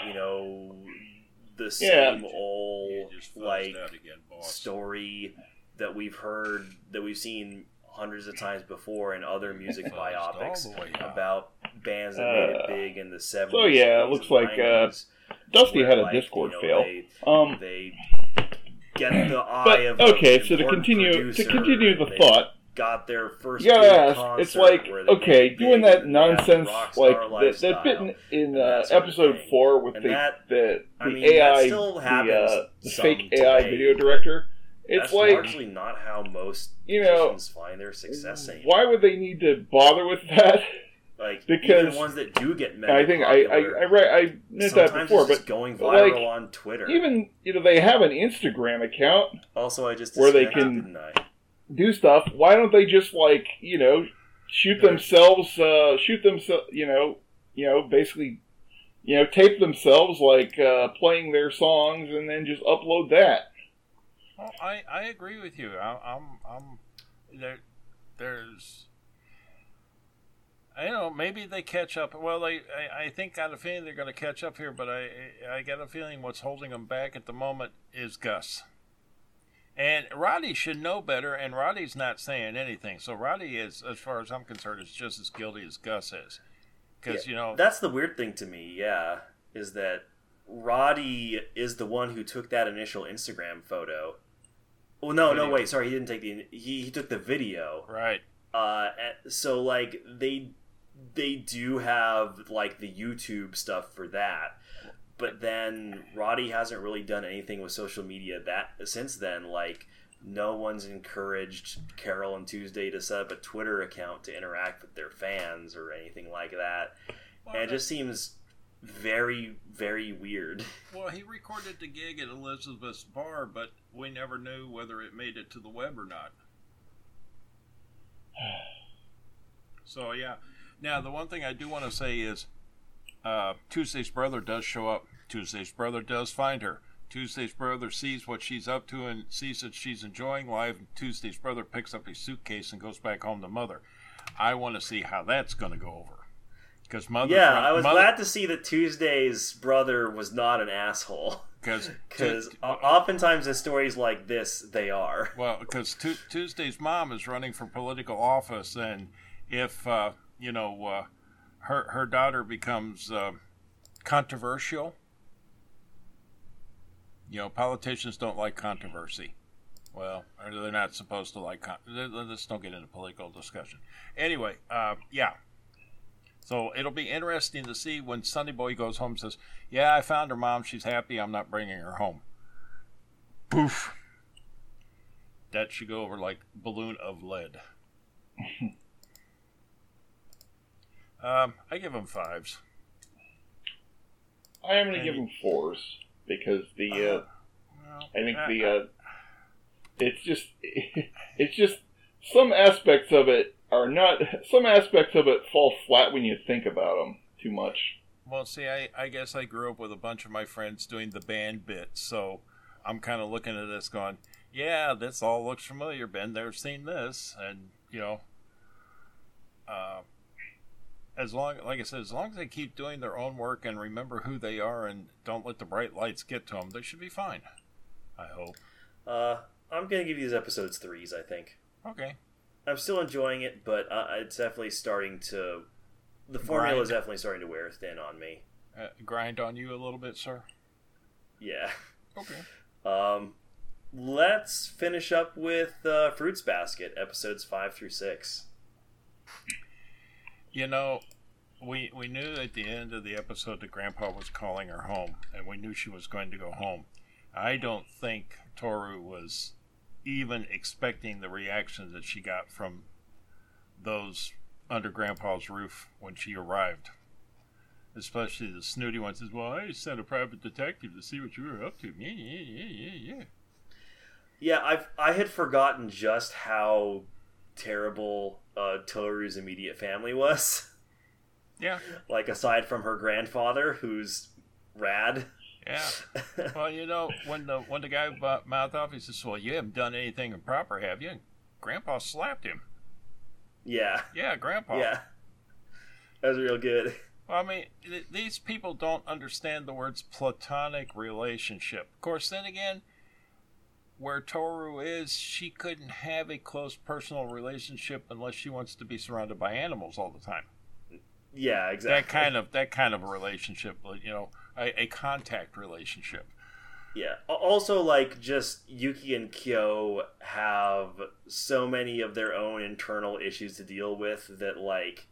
you know the Yeah. same old just fuzzed like again, story that we've heard that we've seen hundreds of times before in other music biopics the way out. about bands that made it Uh, big in the 70s. so yeah, it looks like, uh, Dusty had a like, Discord you know, fail. They, Um, they get the eye but of okay, so to continue to continue the thought, got their first you gotta big ask. concert It's like okay, doing that and they had nonsense like that, that bit in, in uh, that sort of episode four with And the that- the, the I mean, that AI the, uh, the fake AI today. video director. It's That's like largely not how most you know, find their success anymore. why would they need to bother with that? Like Because- even ones that do get mega I think I I popular, I, read, I meant that before, but going viral like, on Twitter. even you know they have an Instagram account, also, I just where they can- didn't I? Do stuff. Why don't they just like you know shoot themselves, uh, shoot themselves, you know, you know, basically, you know, tape themselves like uh, playing their songs and then just upload that. Well, I, I agree with you. I, I'm I'm there. There's I don't know. Maybe they catch up. Well, they I, I think got a feeling they're going to catch up here, but I I got a feeling what's holding them back at the moment is Gus. And Roddy should know better, and Roddy's not saying anything. So Roddy is, as far as I'm concerned, is just as guilty as Gus is. Because you know, That's the weird thing to me, yeah, is that Roddy is the one who took that initial Instagram photo. Well, no, no, wait, sorry, he didn't take the he, he took the video. right? Uh, so like they they do have like the YouTube stuff for that, but then Roddy hasn't really done anything with social media that since then. Like no one's encouraged Carol and Tuesday to set up a Twitter account to interact with their fans or anything like that. Well, And it just seems very, very weird. Well, he recorded the gig at Elizabeth's bar, but we never knew whether it made it to the web or not. So yeah. Now the one thing I do want to say is, uh, Tuesday's brother does show up. Tuesday's brother does find her. Tuesday's brother sees what she's up to and sees that she's enjoying life. Tuesday's brother picks up his suitcase and goes back home to mother. I want to see how that's going to go over. Because mother, yeah, I was glad to see that Tuesday's brother was not an asshole. because Because oftentimes in stories like this, they are. Well, because tu- Tuesday's mom is running for political office, and if uh, you know uh, her her daughter becomes uh, controversial, you know, politicians don't like controversy. Well, they're not supposed to like. Con- let's don't get into political discussion. Anyway, uh, yeah. So it'll be interesting to see when Sunday Boy goes home and says, "Yeah, I found her mom. She's happy. I'm not bringing her home." Poof that should go over like balloon of lead. Um, I give them fives. I am going to give them fours because the uh, Well, I think uh, the uh, it's just it's just some aspects of it are not some aspects of it fall flat when you think about them too much. Well, see, I, I guess I grew up with a bunch of my friends doing the band bit, so I'm kind of looking at this going, yeah, this all looks familiar. Been there, seen this, and you know, uh, as long, like I said, as long as they keep doing their own work and remember who they are and don't let the bright lights get to them, they should be fine. I hope. Uh, I'm gonna give these episodes threes. I think Okay. I'm still enjoying it, but uh, it's definitely starting to. The formula is definitely starting to wear thin on me. Uh, grind on you a little bit, sir. Yeah. Okay. Um, let's finish up with uh, Fruits Basket episodes five through six. You know, we we knew at the end of the episode that Grandpa was calling her home, and we knew she was going to go home. I don't think Toru was even expecting the reaction that she got from those under Grandpa's roof when she arrived. Especially the snooty one says, "Well, I sent a private detective to see what you were up to." Yeah, yeah, yeah, yeah, yeah. Yeah, I've I had forgotten just how terrible uh, Toru's immediate family was. Yeah, like aside from her grandfather, who's rad. yeah. Well, you know, when the when the guy bu- mouthed off, he says, "Well, you haven't done anything improper, have you?" And Grandpa slapped him. yeah, Yeah, Grandpa. yeah, that was real good. Well, I mean, th- these people don't understand the words platonic relationship. Of course, then again, where Toru is, she couldn't have a close personal relationship unless she wants to be surrounded by animals all the time. Yeah, exactly. That kind of that kind of a relationship, you know, a, a contact relationship. Yeah. Also, like, just Yuki and Kyo have so many of their own internal issues to deal with that, like,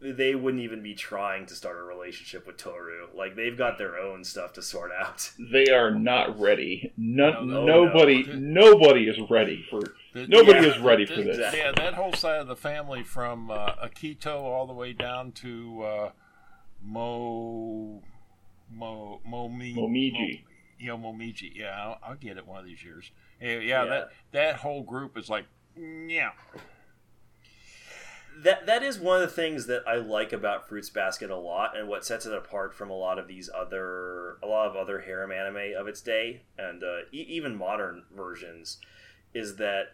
they wouldn't even be trying to start a relationship with Toru. Like, they've got their own stuff to sort out. They are not ready. No, No, no, nobody, no. nobody is ready for. The- Nobody Yeah, is ready for this. exactly. Yeah, that whole side of the family from uh, Akito all the way down to uh, Mo Mo Momi Momiji. Mo, yeah, Momiji. Yeah, I'll, I'll get it one of these years. Yeah, yeah, Yeah. that that whole group is like, yeah, that that is one of the things that I like about Fruits Basket a lot, and what sets it apart from a lot of these other a lot of other harem anime of its day, and uh, e- even modern versions, is that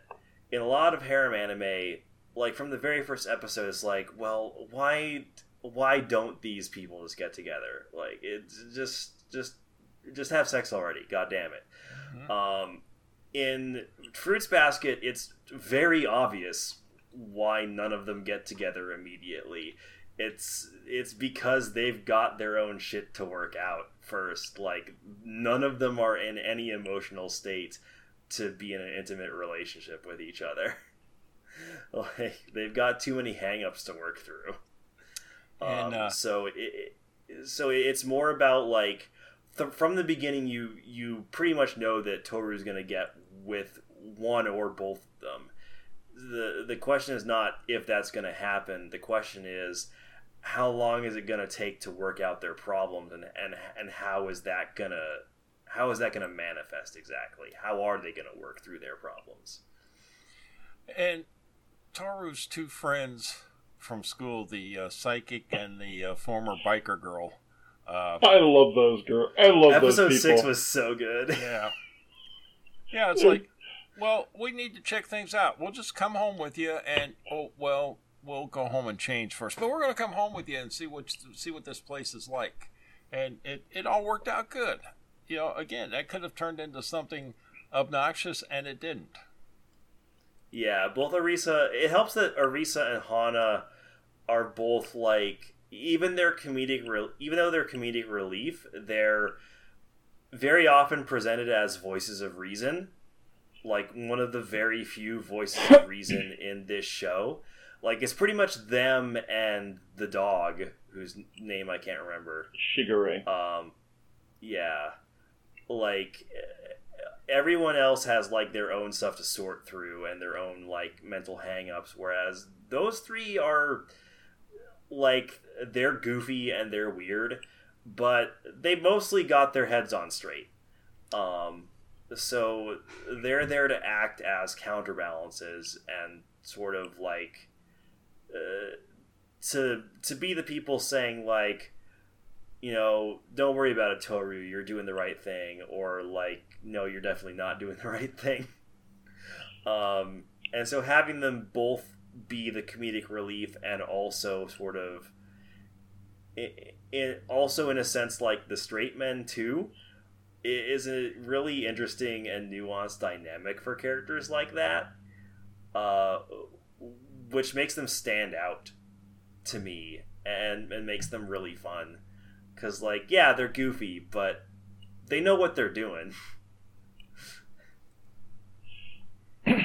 in a lot of harem anime, like from the very first episode, it's like, well, why why don't these people just get together? Like it's just just just have sex already. God damn it. Mhm. Um, in Fruits Basket, it's very obvious why none of them get together immediately. It's it's because they've got their own shit to work out first. Like none of them are in any emotional state to be in an intimate relationship with each other. like they've got too many hangups to work through. And, Um, uh, so it, it so it's more about like th- from the beginning you you pretty much know that Toru's going to get with one or both of them. The the question is not if that's going to happen. The question is how long is it going to take to work out their problems and and and how is that going to how is that going to manifest exactly? How are they going to work through their problems? and Toru's two friends from school, the uh, psychic and the uh, former biker girl. Uh, I love those girls. I love Episode those people. 6 was so good. Yeah. Yeah, it's like, well, we need to check things out. We'll just come home with you, and oh, well, we'll go home and change first. But we're going to come home with you and see what see what this place is like. And it it all worked out good. You know, again, that could have turned into something obnoxious, and it didn't. Yeah, both Arisa. It helps that Arisa and Hana are both like even their comedic, even though they're comedic relief, they're very often presented as voices of reason. Like one of the very few voices of reason in this show. Like it's pretty much them and the dog, whose name I can't remember. Shigure. Um, yeah, like everyone else has like their own stuff to sort through and their own like mental hang-ups whereas those three are like they're goofy and they're weird, but they mostly got their heads on straight. Um, so they're there to act as counterbalances and sort of like uh, to to be the people saying like you know don't worry about it toru you're doing the right thing or like no you're definitely not doing the right thing. Um, and so having them both be the comedic relief and also sort of it, it also in a sense like the straight men too is a really interesting and nuanced dynamic for characters like that uh, which makes them stand out to me and, and makes them really fun because like yeah they're goofy but they know what they're doing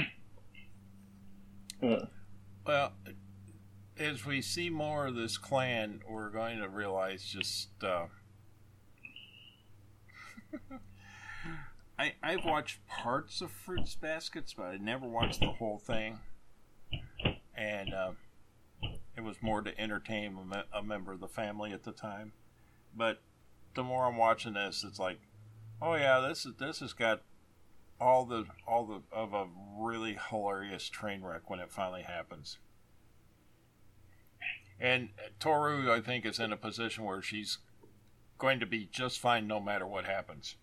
Well, as we see more of this clan, we're going to realize just. Uh, I I've watched parts of Fruits Baskets, but I never watched the whole thing, and uh, it was more to entertain a, me- a member of the family at the time. But the more I'm watching this, it's like, oh yeah, this is this has got all the all the of a really hilarious train wreck when it finally happens. And Toru, I think, is in a position where she's going to be just fine no matter what happens.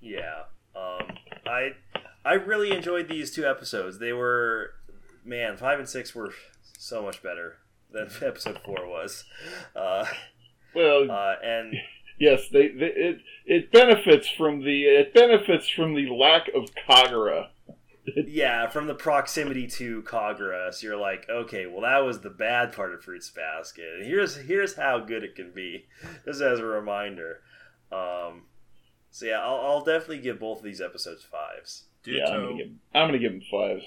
Yeah. Um, I I really enjoyed these two episodes. They were man, five and six were so much better than episode four was. Uh, well, uh, and yes, they, they it it benefits from the it benefits from the lack of Kagura. yeah, from the proximity to Kagura, so you're like, okay, well that was the bad part of Fruits Basket. Here's here's how good it can be, just as a reminder. Um, so yeah, I'll, I'll definitely give both of these episodes fives. Yeah, I'm gonna give I'm gonna give them fives.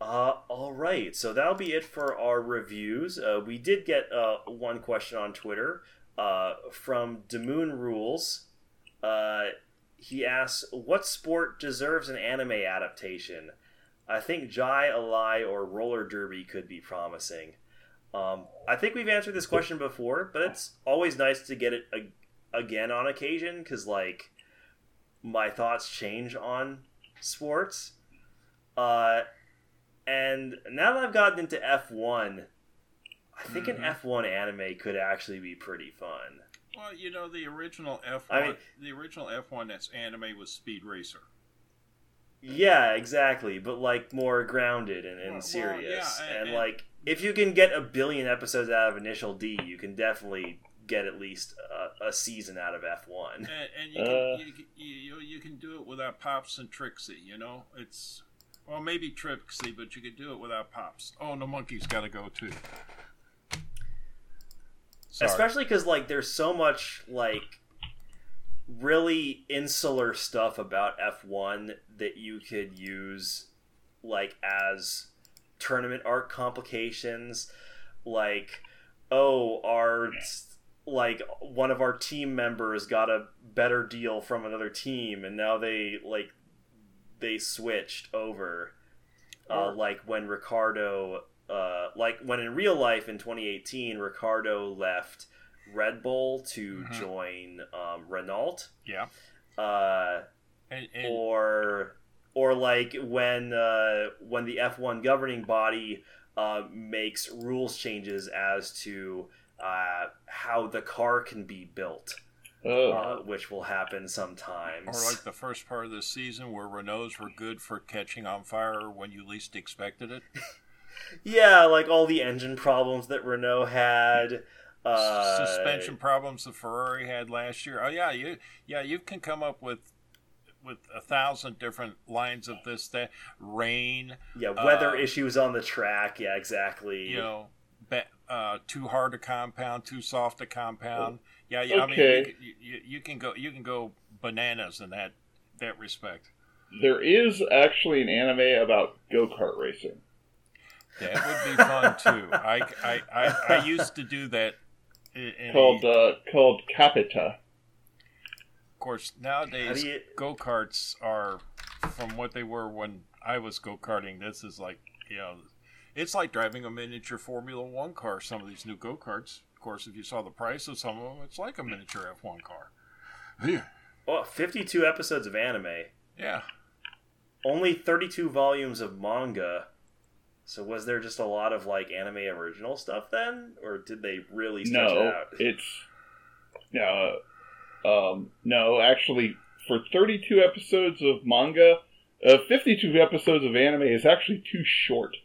Uh, all right, so that'll be it for our reviews. Uh, we did get uh, one question on Twitter uh, from Demoon Rules. Uh, he asks, "What sport deserves an anime adaptation?" I think Jai, Alai, or roller derby could be promising. Um, I think we've answered this question before, but it's always nice to get it ag- again on occasion because, like, my thoughts change on sports. Uh, and now that I've gotten into F1, I think Mhm. an F1 anime could actually be pretty fun. Well, you know, the original F1, I mean- the original F1 that's anime was Speed Racer. Yeah, exactly, but like more grounded and, and Well, well, serious. yeah, and- and, like, if you can get a billion episodes out of Initial D, you can definitely get at least a, a season out of F1. And, and you, Uh. can, you, can- you, you can do it without Pops and Trixie, you know? It's. Well, maybe Trixie, but you could do it without Pops. Oh, and the monkey's got to go too. Sorry. Especially because like there's so much like really insular stuff about F1 that you could use like as tournament art complications like oh our like one of our team members got a better deal from another team and now they like they switched over uh, like when Ricciardo uh, like when in real life in 2018 Ricciardo left Red Bull to Mhm. join um, Renault yeah. uh, And, and or or like when uh, when the F1 governing body uh, makes rules changes as to uh, how the car can be built, Oh, uh, which will happen sometimes. or like the first part of the season where Renaults were good for catching on fire when you least expected it. yeah, like all the engine problems that Renault had. Uh, suspension problems the Ferrari had last year. Oh yeah, you yeah you can come up with with a thousand different lines of this that rain, Yeah, weather uh, issues on the track. Yeah, exactly. you know, be, uh, too hard to compound, too soft to compound. Yeah, yeah. I mean, you, can- you, you, you can go you can go bananas in that that respect. there is actually an anime about go kart racing. That would be fun too. I, I, I, I used to do that. In, in called a, uh, called Capeta. of course, nowadays you- go karts are from what they were when I was go karting. This is like You know, it's like driving a miniature Formula One car. Some of these new go karts. Of course, if you saw the price of some of them, it's like a miniature F1 car. Yeah. Well, 52 episodes of anime, Yeah. only 32 volumes of manga. So was there just a lot of like anime original stuff then, or did they really stretch it No, out? it's no, um, no. Actually, for 32 episodes of manga, uh, 52 episodes of anime is actually too short.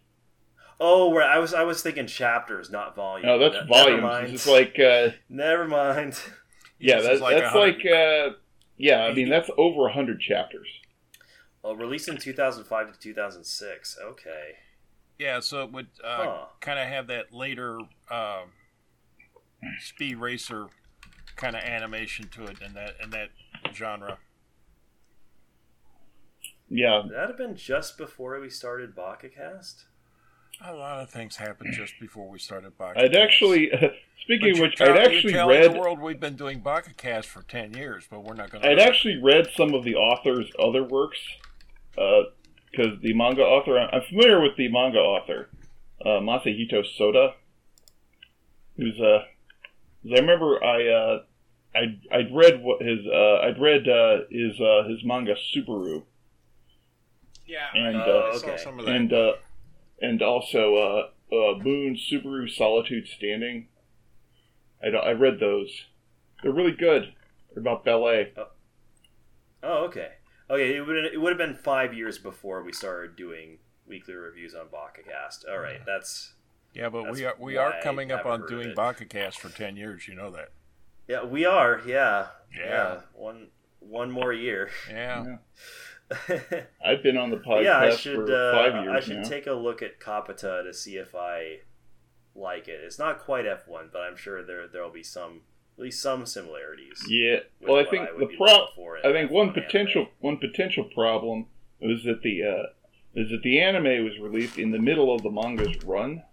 oh, right. I was I was thinking chapters, not volumes. No, that's Ne- Never volumes. mind. It's like, uh, never mind. yeah, This that, is like that's 100 like, uh, yeah. I mean, that's over 100 chapters. Well, released in 2005 to 2006. Okay. Yeah, so it would uh, Huh. kind of have that later um, speed racer kind of animation to it in that in that genre. Yeah, Would that have been just before we started BakaCast? A lot of things happened just before we started Baka. I'd actually. speaking of which, I'd actually telling read. the world we've been doing BakaCast for ten years, but we're not going to... I'd to. actually read some of the author's other works, because the manga author, I'm familiar with the manga author, uh, Masahito Soda, who's uh, 'cause I remember I uh, I I'd read what his uh, I'd read uh, his uh, his manga Subaru, Yeah, and, I, uh, saw okay. some of that. and uh, and also uh, uh, Moon Subaru Solitude Standing. I I read those. They're really good. They're about ballet. Oh, okay. Okay, it would it would have been five years before we started doing weekly reviews on BakaCast. All right, that's yeah, but we are we are coming up on doing of it. BakaCast for ten years. You know that. yeah, we are. Yeah, Yeah. one one more year. Yeah. I've been on the podcast yeah, I should. for Uh, five years I should now. take a look at Capeta to see if I like it. It's not quite F one, but I'm sure there there'll be some at least some similarities. yeah. Well, I think would the be pro. for in I think F1 one anime. potential one potential problem was that the uh, is that the anime was released in the middle of the manga's run.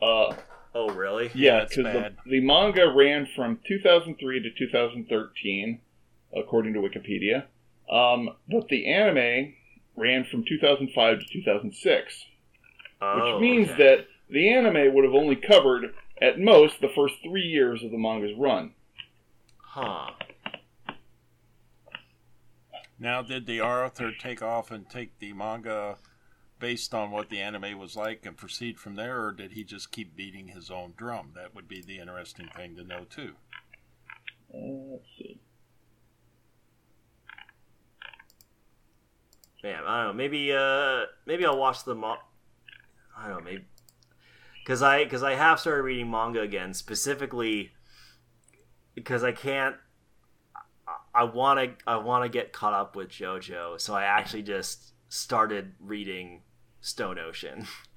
Uh, Oh, really? yeah, because the, the manga ran from 2003 to 2013, according to Wikipedia. Um, but the anime ran from 2005 to 2006. Oh, which means okay. that the anime would have only covered at most the first three years of the manga's run. Huh. Now, did the author take off and take the manga based on what the anime was like and proceed from there, or did he just keep beating his own drum? That would be the interesting thing to know too. Uh, let's see. Man, I don't know. Maybe uh, maybe I'll watch the mo- I don't know. Maybe because I because I have started reading manga again, specifically because I can't. I want to I want to get caught up with JoJo, so I actually just started reading Stone Ocean.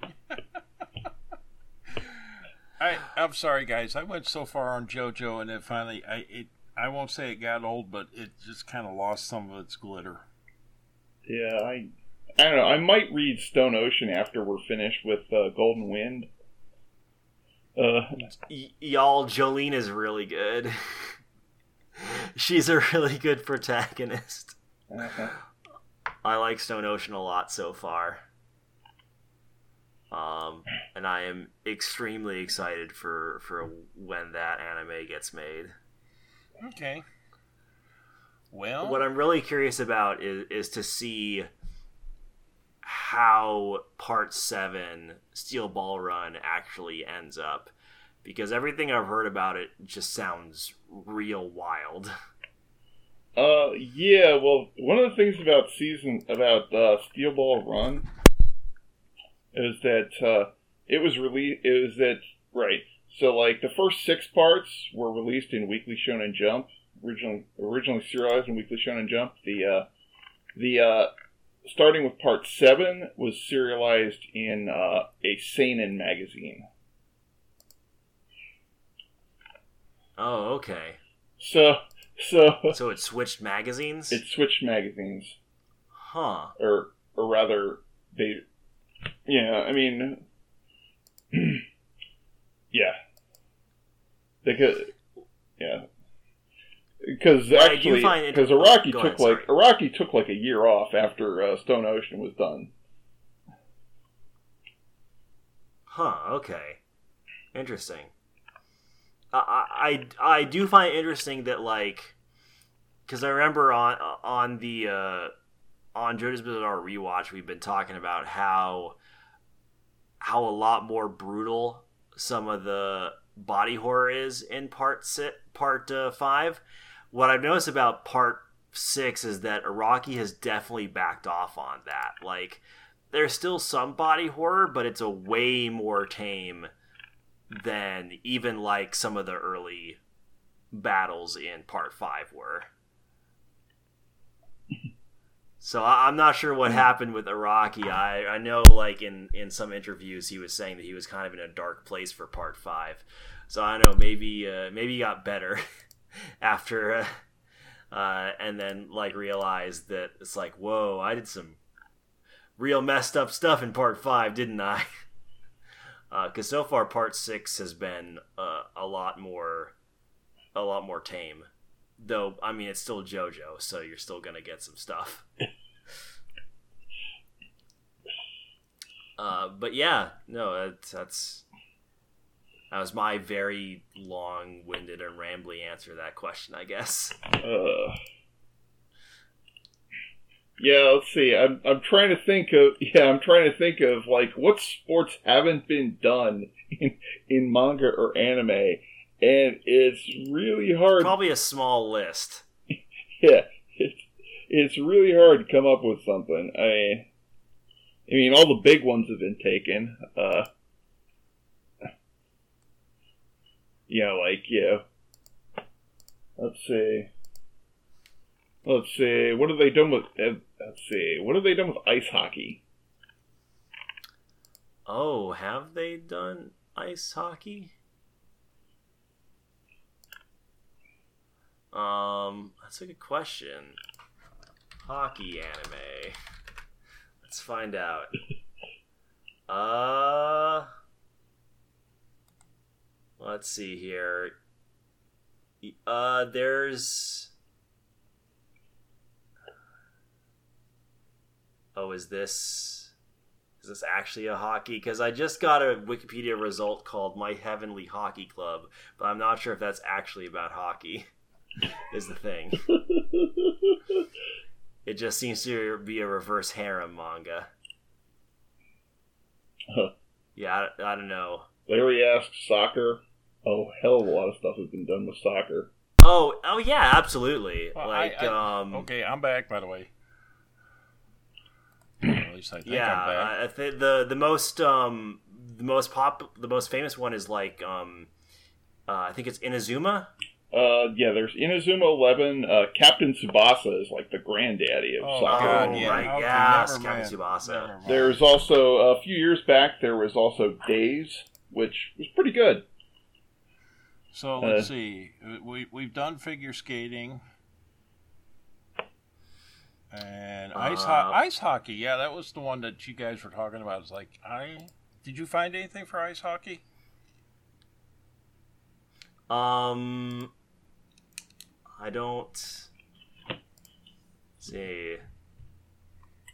I I'm sorry, guys. I went so far on JoJo, and then finally, I it I won't say it got old, but it just kind of lost some of its glitter. Yeah, I, I don't know. I might read Stone Ocean after we're finished with uh, Golden Wind. Uh, Y- y'all, Jolyne is really good. She's a really good protagonist. I like Stone Ocean a lot so far. Um, and I am extremely excited for, for when that anime gets made. Okay. Well, What I'm really curious about is, is to see how part 7 Steel Ball Run actually ends up. Because everything I've heard about it just sounds real wild. uh, yeah. Well, one of the things about season about uh, Steel Ball Run is that uh, it was released. It was that right. So, like the first six parts were released in Weekly Shonen Jump, originally originally serialized in Weekly Shonen Jump. The uh, the uh, starting with part seven was serialized in uh, a seinen magazine. Oh, okay. So so So it switched magazines? it switched magazines, Huh. or or rather, they. Yeah, I mean, yeah, they could. Yeah, because Well, I do actually, because Araki Go took ahead, like. Araki took like a year off after uh, Stone Ocean was done. Huh. Okay. Interesting. I I I do find it interesting that like, because I remember on on the uh, on JoJo's Bizarre rewatch, we've been talking about how how a lot more brutal some of the body horror is in part six, part uh, five. What I've noticed about part six is that Araki has definitely backed off on that. Like, there's still some body horror, but it's a way more tame than even like some of the early battles in part five were. So I, am not sure what happened with Araki. I, I know like in, in some interviews he was saying that he was kind of in a dark place for part five. So I don't know maybe uh, maybe he got better after uh, uh, and then like realized that it's like whoa I did some real messed up stuff in part five didn't I? Because uh, so far part six has been uh, a lot more a lot more tame though I mean it's still JoJo, so you're still gonna get some stuff. uh, but yeah, no, that's that was my very long-winded and rambly answer to that question, I guess. Uh, yeah, let's see. I'm I'm trying to think of yeah, I'm trying to think of like what sports haven't been done in in manga or anime and it's really hard. Probably a small list. yeah, it's it's really hard to come up with something. I mean, I mean, all the big ones have been taken. Uh, you know, like yeah. Let's see. Let's see. What have they done with? Uh, let's see. What have they done with ice hockey? Oh, have they done ice hockey? Um, that's a good question. Hockey anime. Let's find out. Uh, let's see here. Uh, there's. Oh, is this is this actually a hockey? Because I just got a Wikipedia result called "My Heavenly Hockey Club," but I'm not sure if that's actually about hockey is the thing. it just seems to be a reverse harem manga. Huh. Yeah, I, I, don't know. Larry asks soccer. Oh, hell of a lot of stuff has been done with soccer. Oh, oh yeah, absolutely. Well, like, I, I, um, okay, I'm back. By the way. at least I think yeah, I'm back. I th- the the most um the most pop the most famous one is like um uh, I think it's Inazuma. Uh, yeah, there's Inazuma Eleven. Uh, Captain Tsubasa is like the granddaddy of oh, soccer. God, yeah. right, okay, yes, Captain Tsubasa. There's also a few years back there was also Days, which was pretty good. So let's uh, see. We we've done figure skating. And ice ho- uh, ice hockey, yeah, that was the one that you guys were talking about. It's like I did you find anything for ice hockey? Um, I don't see.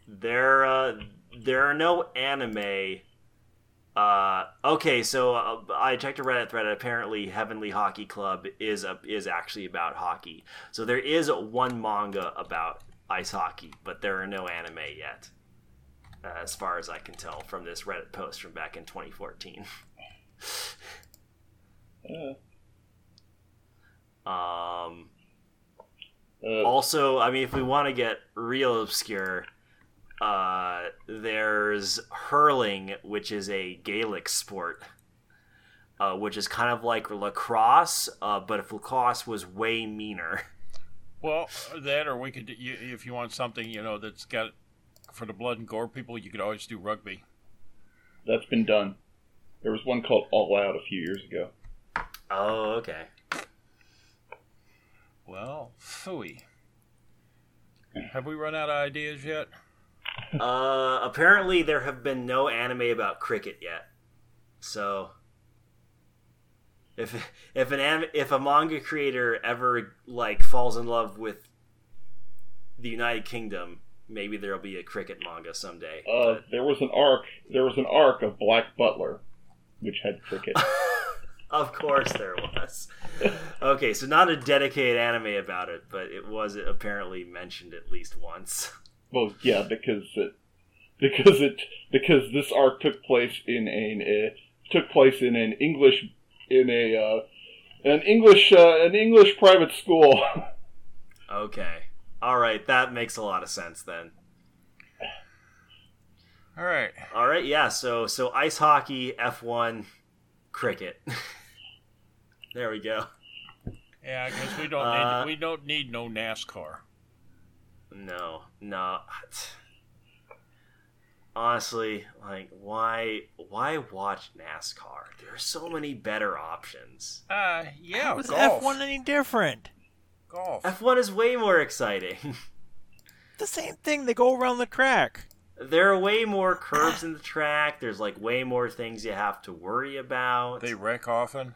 There, uh, there are no anime. Uh, okay, so uh, I checked a Reddit thread. Apparently, Heavenly Hockey Club is a, is actually about hockey. So there is one manga about ice hockey, but there are no anime yet, uh, as far as I can tell from this Reddit post from back in 2014. yeah. Um, uh, also, I mean, if we want to get real obscure, uh, there's hurling, which is a Gaelic sport, uh, which is kind of like lacrosse, uh, but if lacrosse was way meaner. Well, that, or we could, if you want something, you know, that's got for the blood and gore people, you could always do rugby. That's been done. There was one called All Out a few years ago. Oh, okay. Well, phooey. Have we run out of ideas yet? Uh, apparently there have been no anime about cricket yet. So, if if an anime, if a manga creator ever like falls in love with the United Kingdom, maybe there'll be a cricket manga someday. Uh, there was an arc. There was an arc of Black Butler. which had cricket. of course there was. Okay, so not a dedicated anime about it, but it was apparently mentioned at least once. Well, yeah, because it because it because this arc took place in an uh, took place in an English in a uh, an English uh, an English private school. okay, all right, that makes a lot of sense then. All right, all right, yeah. So so ice hockey, F one, cricket. there we go. Yeah, because we don't need, we don't need no NASCAR. No, no honestly, like why why watch NASCAR? There are so many better options. Uh, yeah. How is F one any different? Golf. F one is way more exciting. the same thing. They go around the track. There are way more curves in the track. There's like way more things you have to worry about. They wreck often.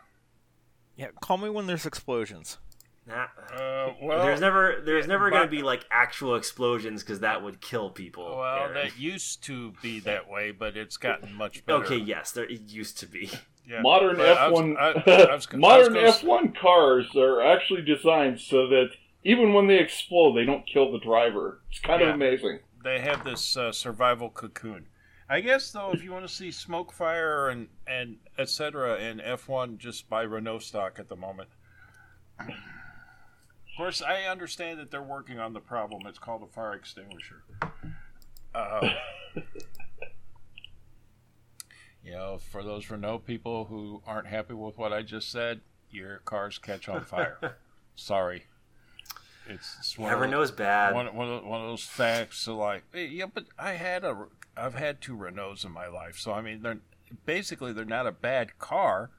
Yeah, call me when there's explosions. Nah, uh, well, there's never there's never going to be like actual explosions because that would kill people. Well, Aaron. that used to be that way, but it's gotten much better. Okay, yes, there it used to be. Yeah, modern F one modern F one cars are actually designed so that even when they explode, they don't kill the driver. It's kind yeah, of amazing. They have this uh, survival cocoon. I guess though, if you want to see smoke fire and and etc. in F one, just buy Renault stock at the moment. Of course, I understand that they're working on the problem. It's called a fire extinguisher. Uh, you know, for those Renault people who aren't happy with what I just said, your cars catch on fire. Sorry. It's, it's one Never knows bad. One, one, of, one of those facts. So like, yeah, but I had a, I've had two Renaults in my life. So I mean, they're basically they're not a bad car,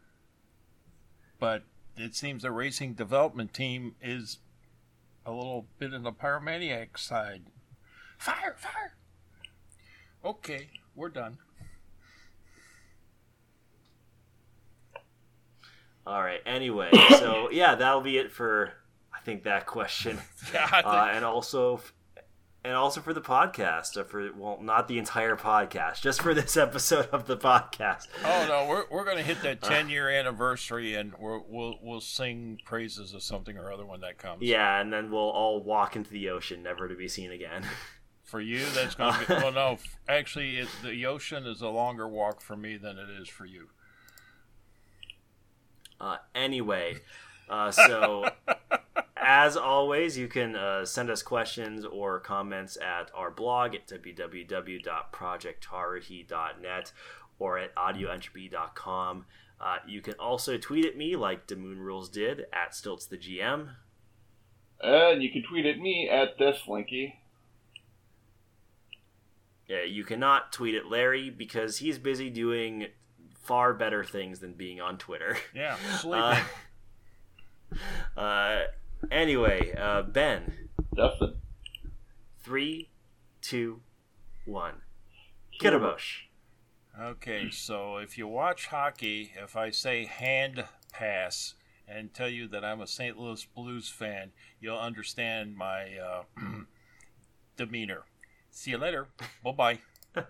but it seems the racing development team is a little bit in the pyromaniac side. Fire, fire. Okay, we're done. All right. Anyway, so yeah, that'll be it for I think that question. yeah, think... Uh, and also and also for the podcast, uh, for well, not the entire podcast, just for this episode of the podcast. Oh no, we're we're gonna hit that ten year anniversary, and we will we'll sing praises of something or other when that comes. Yeah, and then we'll all walk into the ocean, never to be seen again. For you, that's gonna be well. No, actually, it, the ocean is a longer walk for me than it is for you. Uh, anyway, uh, so as always, you can uh, send us questions or comments at our blog at www.projectharuhi.net or at audioentropy.com. Uh, you can also tweet at me like Demoon Rules did at Stilts the GM. And you can tweet at me at ThisLinky. Yeah, you cannot tweet at Larry because he's busy doing far better things than being on Twitter. Yeah, sleeping. Uh, uh, Anyway, uh, Ben. Dustin. Three, two, one. Kirabosh. Okay, so if you watch hockey, if I say hand pass and tell you that I'm a St. Louis Blues fan, you'll understand my uh, demeanor. See you later. bye bye.